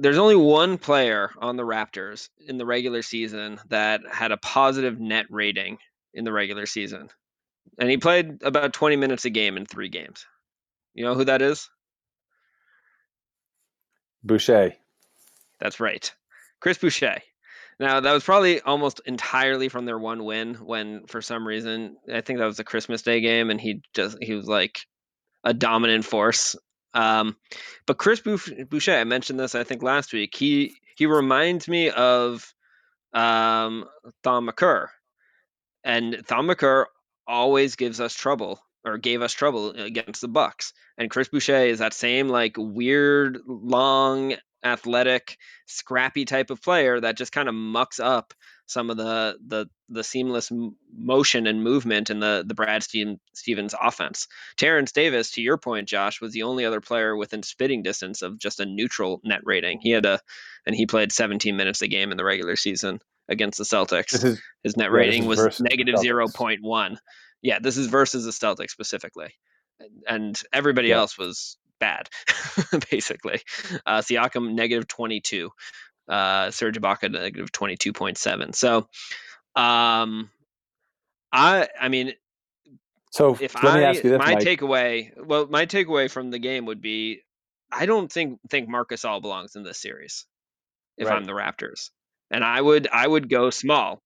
there's only one player on the Raptors in the regular season that had a positive net rating in the regular season. And he played about 20 minutes a game in three games. You know who that is? Boucher. That's right. Chris Boucher. Now, that was probably almost entirely from their one win when, for some reason, I think that was a Christmas Day game, and he just, he was like a dominant force um, but Chris Boucher, I mentioned this I think last week. He he reminds me of um, Thon Maker, and Thon Maker always gives us trouble or gave us trouble against the Bucks. And Chris Boucher is that same like weird, long, athletic, scrappy type of player that just kind of mucks up some of the the the seamless motion and movement in the the Brad Stevens offense. Terrence Davis, to your point, Josh, was the only other player within spitting distance of just a neutral net rating. He had a, and he played 17 minutes a game in the regular season against the Celtics. Is, His net yeah, rating was negative 0.1. Yeah, this is versus the Celtics specifically, and everybody yeah. else was bad, basically. Uh, Siakam negative 22 uh, Serge Ibaka negative 22.7. So, um, I, I mean, so if I, this, my Mike. takeaway, well, my takeaway from the game would be, I don't think think Marc Gasol belongs in this series. If right. I'm the Raptors, and I would, I would go small.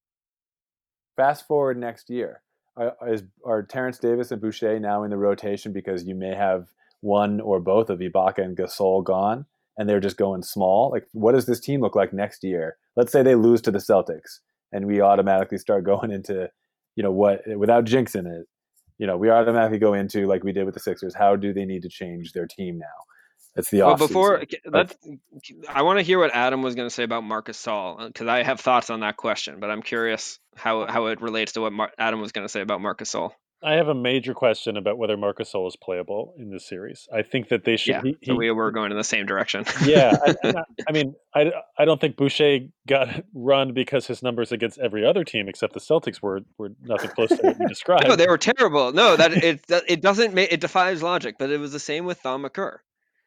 Fast forward next year, are, is, are Terrence Davis and Boucher now in the rotation because you may have one or both of Ibaka and Gasol gone? and they're just going small. Like, what does this team look like next year? Let's say they lose to the Celtics, and we automatically start going into, you know, what without jinxing it, you know, we automatically go into like we did with the Sixers. How do they need to change their team now? It's the well, before let's. I want to hear what Adam was going to say about Marc Gasol uh, because I have thoughts on that question, but I'm curious how how it relates to what Mar- Adam was going to say about Marc Gasol. I have a major question about whether Marc Gasol is playable in this series. I think that they should. Yeah, he, so we were going in the same direction. yeah, I, I, mean, I, I don't think Boucher got run because his numbers against every other team except the Celtics were were nothing close to what you described. no, they were terrible. No, that it it doesn't make it defies logic. But it was the same with Thon Maker.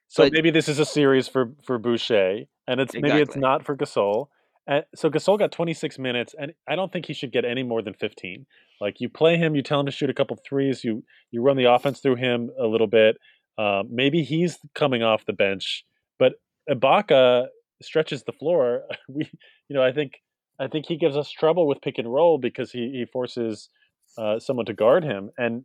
So but, maybe this is a series for for Boucher, and it's exactly. maybe it's not for Gasol. And so Gasol got 26 minutes, and I don't think he should get any more than 15. Like you play him, you tell him to shoot a couple threes, you you run the offense through him a little bit. Um, maybe he's coming off the bench, but Ibaka stretches the floor. We, you know, I think I think he gives us trouble with pick and roll because he he forces uh, someone to guard him, and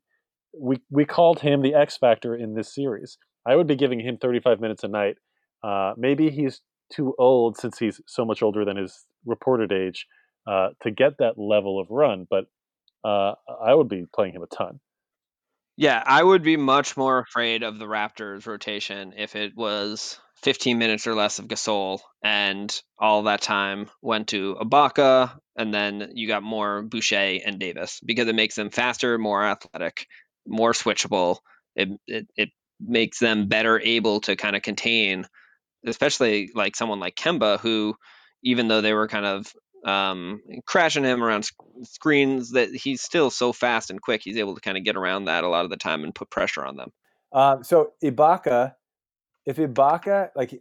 we we called him the X factor in this series. I would be giving him 35 minutes a night. Uh, maybe he's too old since he's so much older than his reported age uh, to get that level of run, but uh, I would be playing him a ton. Yeah, I would be much more afraid of the Raptors rotation if it was 15 minutes or less of Gasol and all that time went to Ibaka and then you got more Boucher and Davis because it makes them faster, more athletic, more switchable. It it, it makes them better able to kind of contain especially like someone like Kemba, who, even though they were kind of um, crashing him around sc- screens, that he's still so fast and quick. He's able to kind of get around that a lot of the time and put pressure on them. Um, so Ibaka, if Ibaka, like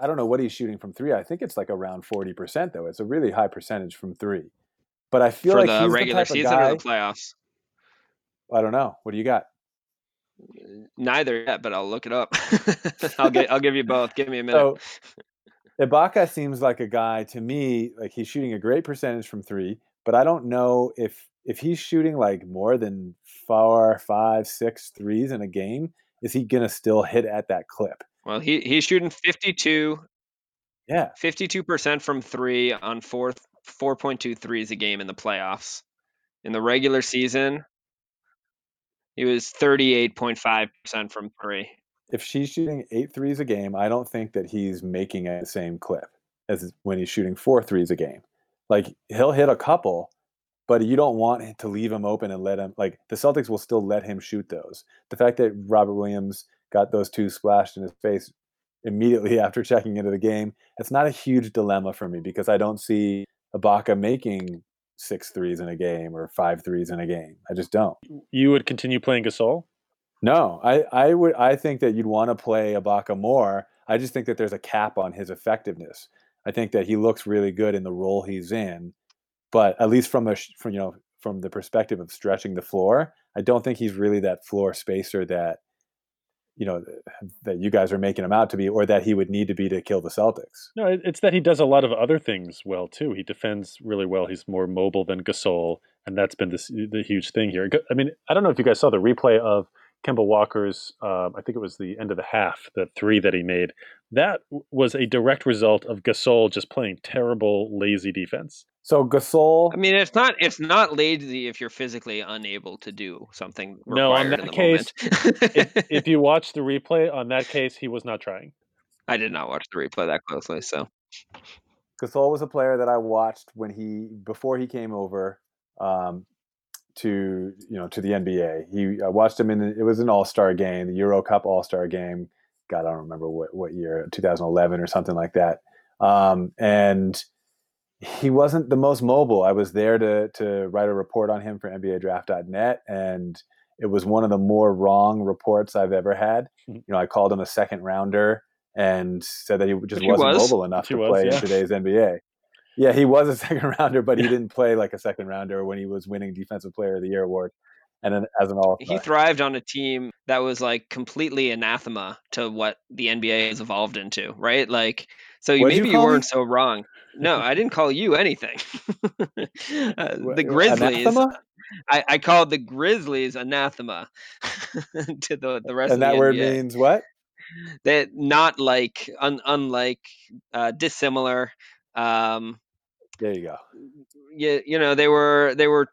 I don't know what he's shooting from three. I think it's like around forty percent though. It's a really high percentage from three. But I feel For like the regular the season guy, or the playoffs. I don't know. What do you got? Neither yet, but I'll look it up. I'll get. I'll give you both. Give me a minute. So, Ibaka seems like a guy to me. Like he's shooting a great percentage from three, but I don't know if if he's shooting like more than four, five, six threes in a game, is he gonna still hit at that clip? Well, he he's shooting fifty two. Yeah, fifty two percent from three on fourth four point two threes a game in the playoffs. In the regular season, he was 38.5% from three. If she's shooting eight threes a game, I don't think that he's making at the same clip as when he's shooting four threes a game. Like he'll hit a couple, but you don't want to leave him open and let him like the Celtics will still let him shoot those. The fact that Robert Williams got those two splashed in his face immediately after checking into the game, it's not a huge dilemma for me because I don't see Ibaka making six threes in a game or five threes in a game. I just don't. You would continue playing Gasol? No, I, I would. I think that you'd want to play Ibaka more. I just think that there's a cap on his effectiveness. I think that he looks really good in the role he's in, but at least from a from you know from the perspective of stretching the floor, I don't think he's really that floor spacer that you know that you guys are making him out to be, or that he would need to be to kill the Celtics. No, it's that he does a lot of other things well too. He defends really well. He's more mobile than Gasol, and that's been this, the huge thing here. I mean, I don't know if you guys saw the replay of Kemba Walker's. Uh, I think it was the end of the half, the three that he made. That was a direct result of Gasol just playing terrible, lazy defense. So Gasol. I mean, it's not it's not lazy if you're physically unable to do something. No, on that case, if, if, you watch the replay, on that case, he was not trying. I did not watch the replay that closely, so Gasol was a player that I watched when he before he came over um, to you know to the NBA. He I watched him in it was an All Star game, the Euro Cup All Star game. God, I don't remember what what year, 2011 or something like that. Um, and he wasn't the most mobile. I was there to to write a report on him for NBADraft.net, and it was one of the more wrong reports I've ever had. Mhm. You know, I called him a second rounder and said that he just he wasn't was. mobile enough he to was, play yeah. in today's NBA. Yeah, he was a second rounder, but he didn't play like a second rounder when he was winning Defensive Player of the Year award and then as an All he thrived on a team that was like completely anathema to what the NBA has evolved into, right? Like, so you, What'd you maybe you, weren't so wrong. No, I didn't call you anything. Uh, the Grizzlies, Anathema? I, I called the Grizzlies anathema to the the rest And of the And that word NBA. means what? That not like un, unlike uh, dissimilar. Um, There you go. you, you know they were they were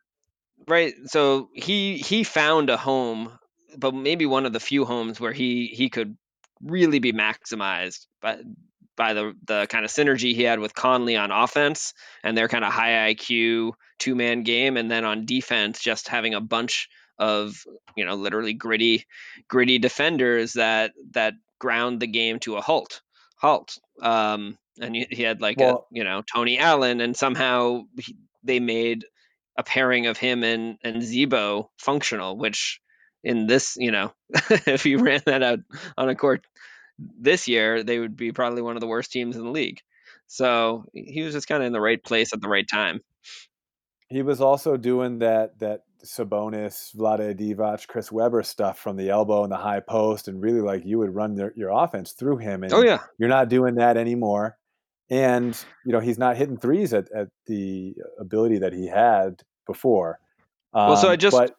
right so he he found a home but maybe one of the few homes where he he could really be maximized by by the the kind of synergy he had with Conley on offense and their kind of high IQ two man game and then on defense just having a bunch of you know literally gritty gritty defenders that that ground the game to a halt halt um and he, he had like Well- a you know Tony Allen and somehow he, they made a pairing of him and and Z-Bo functional, which in this, you know, if you ran that out on a court this year, they would be probably one of the worst teams in the league. So he was just kind of in the right place at the right time. He was also doing that that Sabonis, Vlade Divac, Chris Webber stuff from the elbow and the high post, and really like you would run their, your offense through him. Oh, and Oh yeah, you're not doing that anymore. And you know he's not hitting threes at, at the ability that he had before. Well, so I Um, just- but,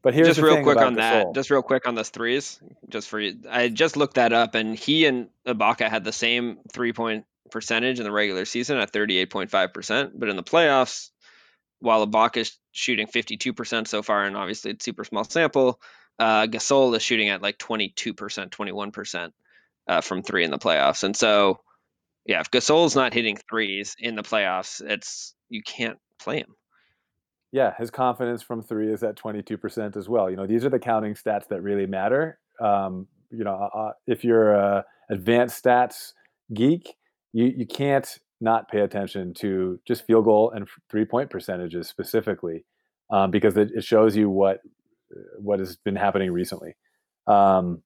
but here's just real quick on that. Just real quick on those threes. Just for you, I just looked that up, and he and Ibaka had the same three point percentage in the regular season at thirty eight point five percent, but in the playoffs, while Ibaka is shooting fifty two percent so far, and obviously it's super small sample, uh, Gasol is shooting at like twenty two percent, twenty one percent from three in the playoffs, and so yeah, if Gasol's not hitting threes in the playoffs, it's you can't play him. yeah, his confidence from three is at 22% as well. You know, these are the counting stats that really matter. Um, you know, uh, if you're a advanced stats geek, you, you can't not pay attention to just field goal and three point percentages specifically, um, because it, it shows you what what has been happening recently. Um,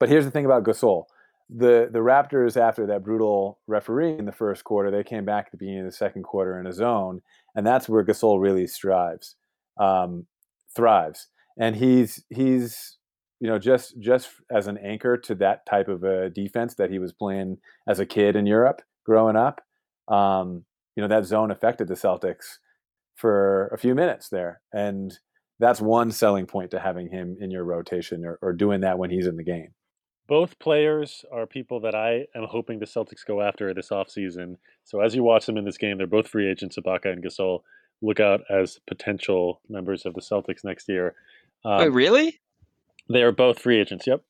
but here's the thing about Gasol. The the Raptors, after that brutal referee in the first quarter, they came back at the beginning of the second quarter in a zone, and that's where Gasol really strives, um, thrives, and he's he's you know just just as an anchor to that type of a defense that he was playing as a kid in Europe growing up. Um, you know that zone affected the Celtics for a few minutes there, and that's one selling point to having him in your rotation or, or doing that when he's in the game. Both players are people that I am hoping the Celtics go after this offseason. So as you watch them in this game, they're both free agents, Ibaka and Gasol. Look out as potential members of the Celtics next year. Um, Wait, really? They are both free agents. Yep.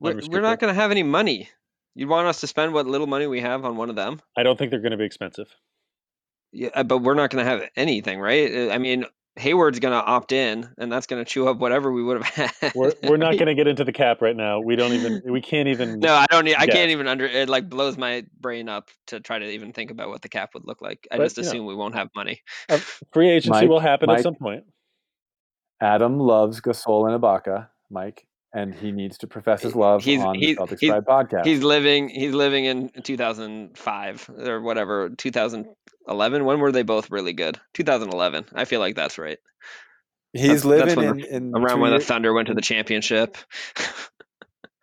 We're, we're not going to have any money. You want us to spend what little money we have on one of them? I don't think they're going to be expensive. Yeah, uh, but we're not going to have anything, right? Uh, I mean, Hayward's going to opt in, and that's going to chew up whatever we would have had. We're we're not going to get into the cap right now. We don't even we can't even No, I don't. Need, I Yes. can't even under. It like blows my brain up to try to even think about what the cap would look like. I But, just you know, assume we won't have money. Uh, free agency Mike, will happen at some point. Adam loves Gasol and Ibaka, Mike, and he needs to profess his love He's- on he's- the Celtics he's- Pride podcast. He's living. He's living in 2005 or whatever. 2011. When were they both really good? 2011. I feel like that's right. He's that's- living that's when in, in Around two when the Thunder went to the championship.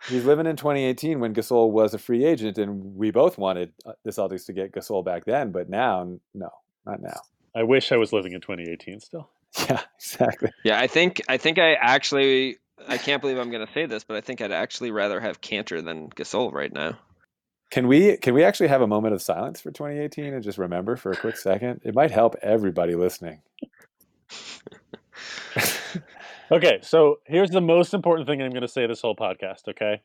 he's living in 2018 when Gasol was a free agent, and we both wanted uh, the Celtics to get Gasol back then, but now, no, not now. I wish I was living in 2018 still. Yeah, exactly. Yeah, I think I think I actually I can't believe I'm going to say this, but I think I'd actually rather have Kanter than Gasol right now. Can we can we actually have a moment of silence for 2018 and just remember for a quick second? It might help everybody listening. Okay, so here's the most important thing I'm going to say this whole podcast. Okay,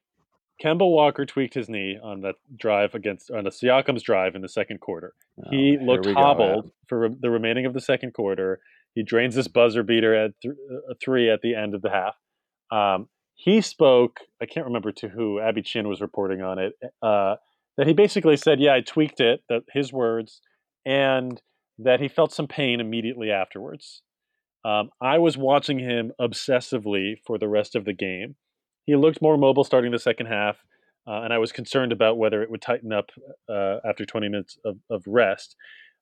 Kemba Walker tweaked his knee on that drive against on the Siakam's drive in the second quarter. Oh, he here looked we go, hobbled for re- the remaining of the second quarter. He drains this buzzer beater at th- uh, three at the end of the half. Um, he spoke. I can't remember to who. Abby Chin was reporting on it. Uh, that he basically said, "Yeah, I tweaked it." That his words, and that he felt some pain immediately afterwards. Um, I was watching him obsessively for the rest of the game. He looked more mobile starting the second half, uh, and I was concerned about whether it would tighten up uh, after 20 minutes of, of rest.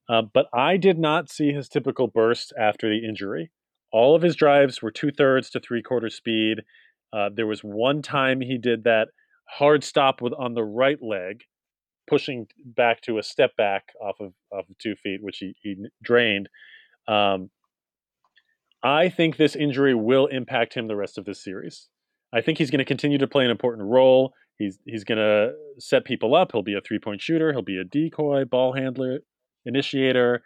Uh, but I did not see his typical burst after the injury. All of his drives were two thirds to three quarters speed. Uh, there was one time he did that hard stop with on the right leg, pushing back to a step back off of off of two feet, which he, he drained. Um, I think this injury will impact him the rest of this series. I think he's going to continue to play an important role. He's he's going to set people up. He'll be a three point shooter. He'll be a decoy, ball handler, initiator.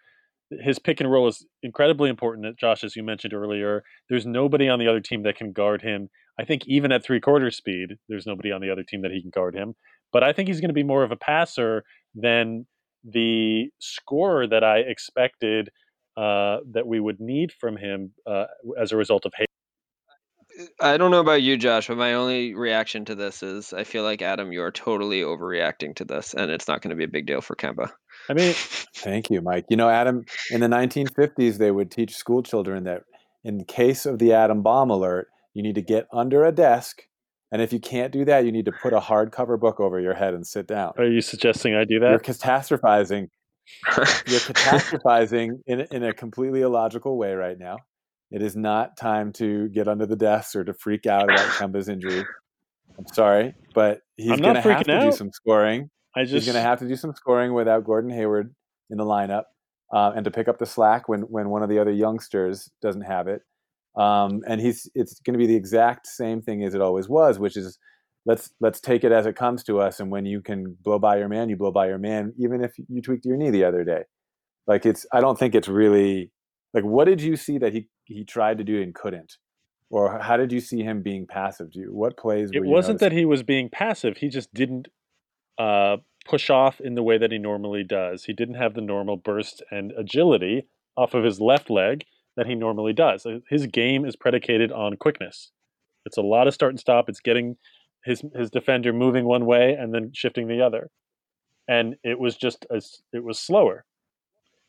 His pick and roll is incredibly important, Josh, as you mentioned earlier. There's nobody on the other team that can guard him. I think even at three quarter speed, there's nobody on the other team that he can guard him. But I think he's going to be more of a passer than the scorer that I expected uh, that we would need from him uh, as a result of. I don't know about you, Josh, but my only reaction to this is I feel like Adam, you are totally overreacting to this, and it's not going to be a big deal for Kemba. I mean, Thank you, Mike. You know, Adam, in the 1950s, they would teach school children that in case of the atom bomb alert, you need to get under a desk. And if you can't do that, you need to put a hardcover book over your head and sit down. are you suggesting I do that? You're catastrophizing. You're catastrophizing in, in a completely illogical way right now. It is not time to get under the desk or to freak out about Kemba's injury. I'm sorry, but he's going to have to do some scoring. I He's going to have to do some scoring without Gordon Hayward in the lineup, uh, and to pick up the slack when when one of the other youngsters doesn't have it. Um, and he's it's going to be the exact same thing as it always was, which is let's let's take it as it comes to us. And when you can blow by your man, you blow by your man, even if you tweaked your knee the other day. Like it's I don't think it's really like what did you see that he he tried to do and couldn't, or how did you see him being passive? Do you what plays? it wasn't that he was being passive. He just didn't uh, push off in the way that he normally does. He didn't have the normal burst and agility off of his left leg that he normally does. His game is predicated on quickness. It's a lot of start and stop. It's getting his his defender moving one way and then shifting the other, and it was just as it was slower.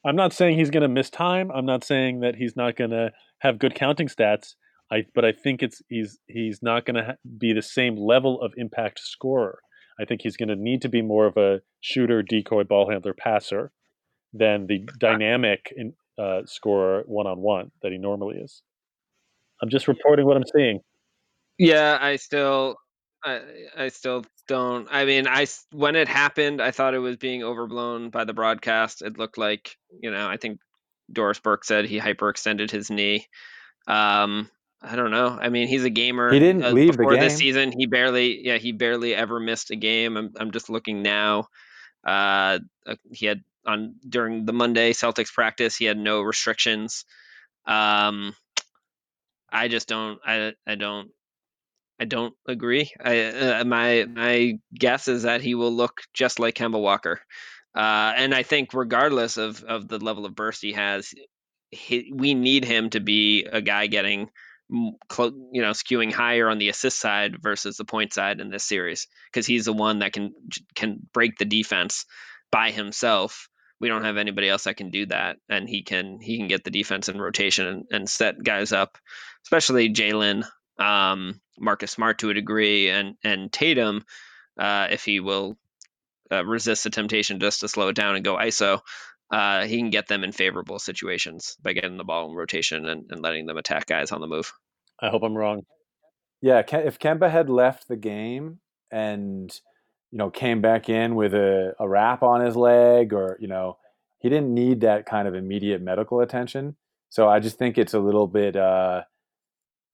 I'm not saying he's going to miss time. I'm not saying that he's not going to have good counting stats. I, but I think it's he's he's not going to be the same level of impact scorer. I think he's going to need to be more of a shooter, decoy, ball handler, passer than the dynamic in, uh, scorer one on one that he normally is. I'm just reporting what I'm seeing. Yeah, I still, I, I still don't. I mean, I when it happened, I thought it was being overblown by the broadcast. It looked like, you know, I think Doris Burke said he hyperextended his knee. Um, I don't know. I mean, he's a gamer. He didn't Uh, leave the before this season. He barely, yeah, he barely ever missed a game. I'm, I'm just looking now. Uh, uh, he had on during the Monday Celtics practice, he had no restrictions. Um, I just don't. I, I don't. I don't agree. I, uh, my my guess is that he will look just like Kemba Walker, uh, and I think regardless of of the level of burst he has, he, we need him to be a guy getting, m- clo- you know, skewing higher on the assist side versus the point side in this series because he's the one that can can break the defense by himself. We don't have anybody else that can do that, and he can he can get the defense in rotation and, and set guys up, especially Jaylen um, Marcus Smart to a degree, and and Tatum, uh, if he will uh, resist the temptation just to slow it down and go ISO, uh, he can get them in favorable situations by getting the ball in rotation and, and letting them attack guys on the move. I hope I'm wrong. Yeah, if Kemba had left the game and you know came back in with a, a wrap on his leg, or you know, he didn't need that kind of immediate medical attention. So I just think it's a little bit. Uh,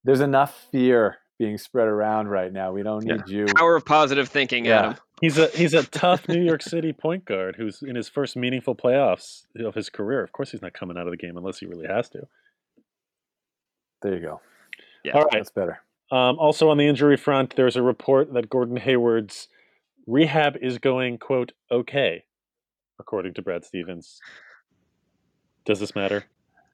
there's enough fear being spread around right now. We don't Yeah. need you. Power of positive thinking, Yeah. Adam. He's a he's a tough New York City point guard who's in his first meaningful playoffs of his career. Of course, he's not coming out of the game unless he really has to. There you go. Yeah. All right. That's better. Um, also on the injury front, there's a report that Gordon Hayward's rehab is going quote okay, according to Brad Stevens. Does this matter?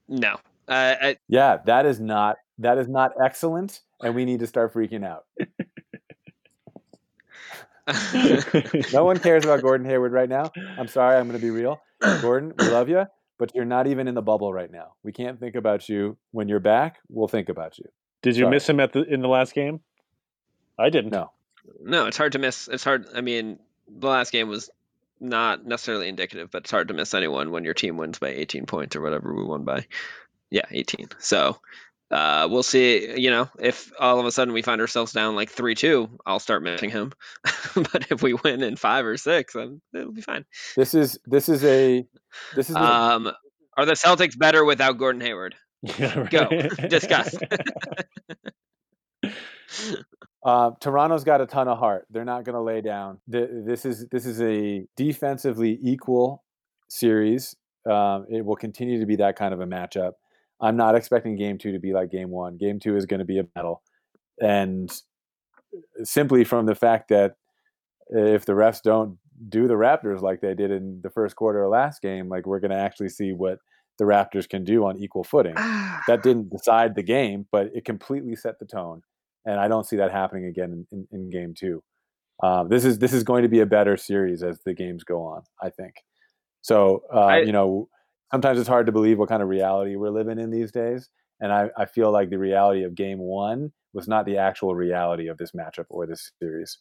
No. Uh, I, Yeah, that is not that is not excellent, and we need to start freaking out. No one cares about Gordon Hayward right now. I'm sorry, I'm going to be real. Gordon, we love you, but you're not even in the bubble right now. We can't think about you when you're back. We'll think about you. Did you Sorry. miss him at the in the last game? I didn't. No. no, it's hard to miss. It's hard. I mean, the last game was not necessarily indicative, but it's hard to miss anyone when your team wins by 18 points or whatever we won by. Yeah, 18. So uh, we'll see. You know, if all of a sudden we find ourselves down like 3 2, I'll start missing him. but if we win in five or six, then it'll be fine. This is this is a this is a, Um, are the Celtics better without Gordon Hayward? Yeah, right. Go. Discuss. Uh, Toronto's got a ton of heart. They're not going to lay down. Th- This is this is a defensively equal series. Um, it will continue to be that kind of a matchup. I'm not expecting Game Two to be like Game One. Game Two is going to be a battle, and simply from the fact that if the refs don't do the Raptors like they did in the first quarter of last game, like we're going to actually see what the Raptors can do on equal footing that didn't decide the game, but it completely set the tone. And I don't see that happening again in, in, in game two. Um, this is this is going to be a better series as the games go on. I think. So uh, I- you know, sometimes it's hard to believe what kind of reality we're living in these days. And I, I feel like the reality of game one was not the actual reality of this matchup or this series.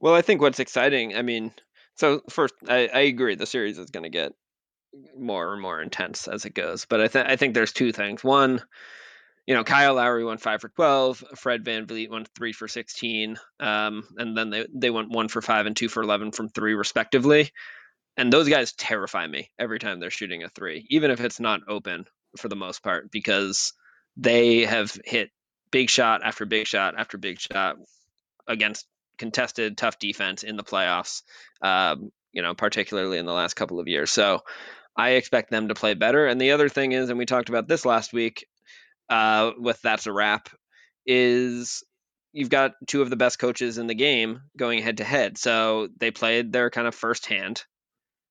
Well, I think what's exciting, I mean, so first, I, I agree the series is going to get more and more intense as it goes. But I, th- I think there's two things. One, you know, Kyle Lowry went five for 12, Fred VanVleet went three for 16, um, and then they, they went one for five and two for 11 from three, respectively. And those guys terrify me every time they're shooting a three, even if it's not open for the most part, because they have hit big shot after big shot after big shot against contested tough defense in the playoffs um, you know particularly in the last couple of years. So i expect them to play better and the other thing is and we talked about this last week uh, with that's a wrap is you've got two of the best coaches in the game going head to head. So they played their kind of first hand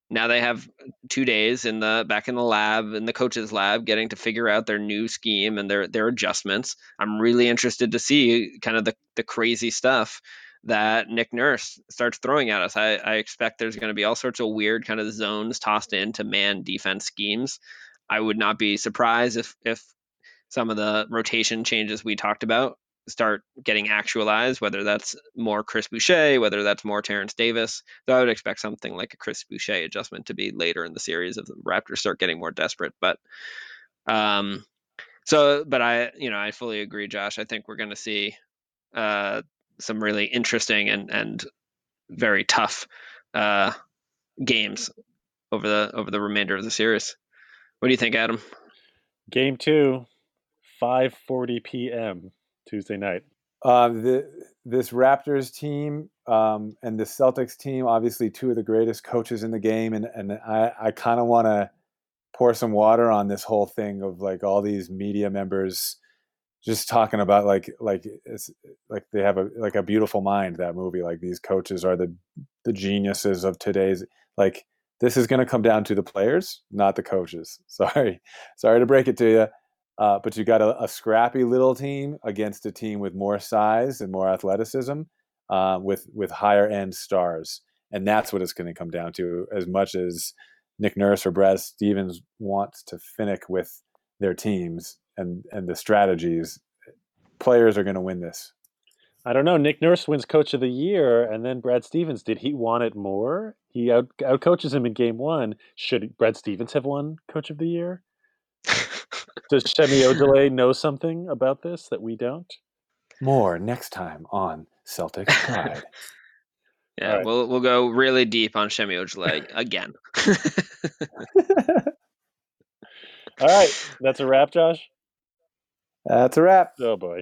now they have two days in the back in the lab in the coaches lab getting to figure out their new scheme and their their adjustments. I'm really interested to see kind of the, the crazy stuff that nick nurse starts throwing at us. I, I expect there's going to be all sorts of weird kind of zones tossed into man defense schemes. I would not be surprised if if some of the rotation changes we talked about start getting actualized, whether that's more Chris Boucher, whether that's more Terrence Davis. So I would expect something like a Chris Boucher adjustment to be later in the series if the Raptors start getting more desperate. But um so but I you know, I fully agree, Josh. I think we're gonna see uh some really interesting and and very tough uh games over the over the remainder of the series. What do you think, Adam? Game two, 5:40 p.m. Tuesday night. Uh, the, this Raptors team um, and the Celtics team, obviously two of the greatest coaches in the game, and and I, I kind of want to pour some water on this whole thing of like all these media members just talking about like like it's like they have a like a beautiful mind that movie like these coaches are the the geniuses of today's like this is going to come down to the players not the coaches sorry sorry to break it to you uh, but you got a, a scrappy little team against a team with more size and more athleticism, uh, with with higher end stars, and that's what it's going to come down to. As much as Nick Nurse or Brad Stevens wants to finick with their teams and and the strategies, players are going to win this. I don't know. Nick Nurse wins Coach of the Year, and then Brad Stevens. Did he want it more? He out outcoaches him in Game One. Should Brad Stevens have won Coach of the Year? Does Shemi Ojeleye know something about this that we don't? More next time on Celtic Pride. Yeah, Alright. we'll we'll go really deep on Shemi Ojeleye again. All right, that's a wrap, Josh. That's a wrap. Oh boy.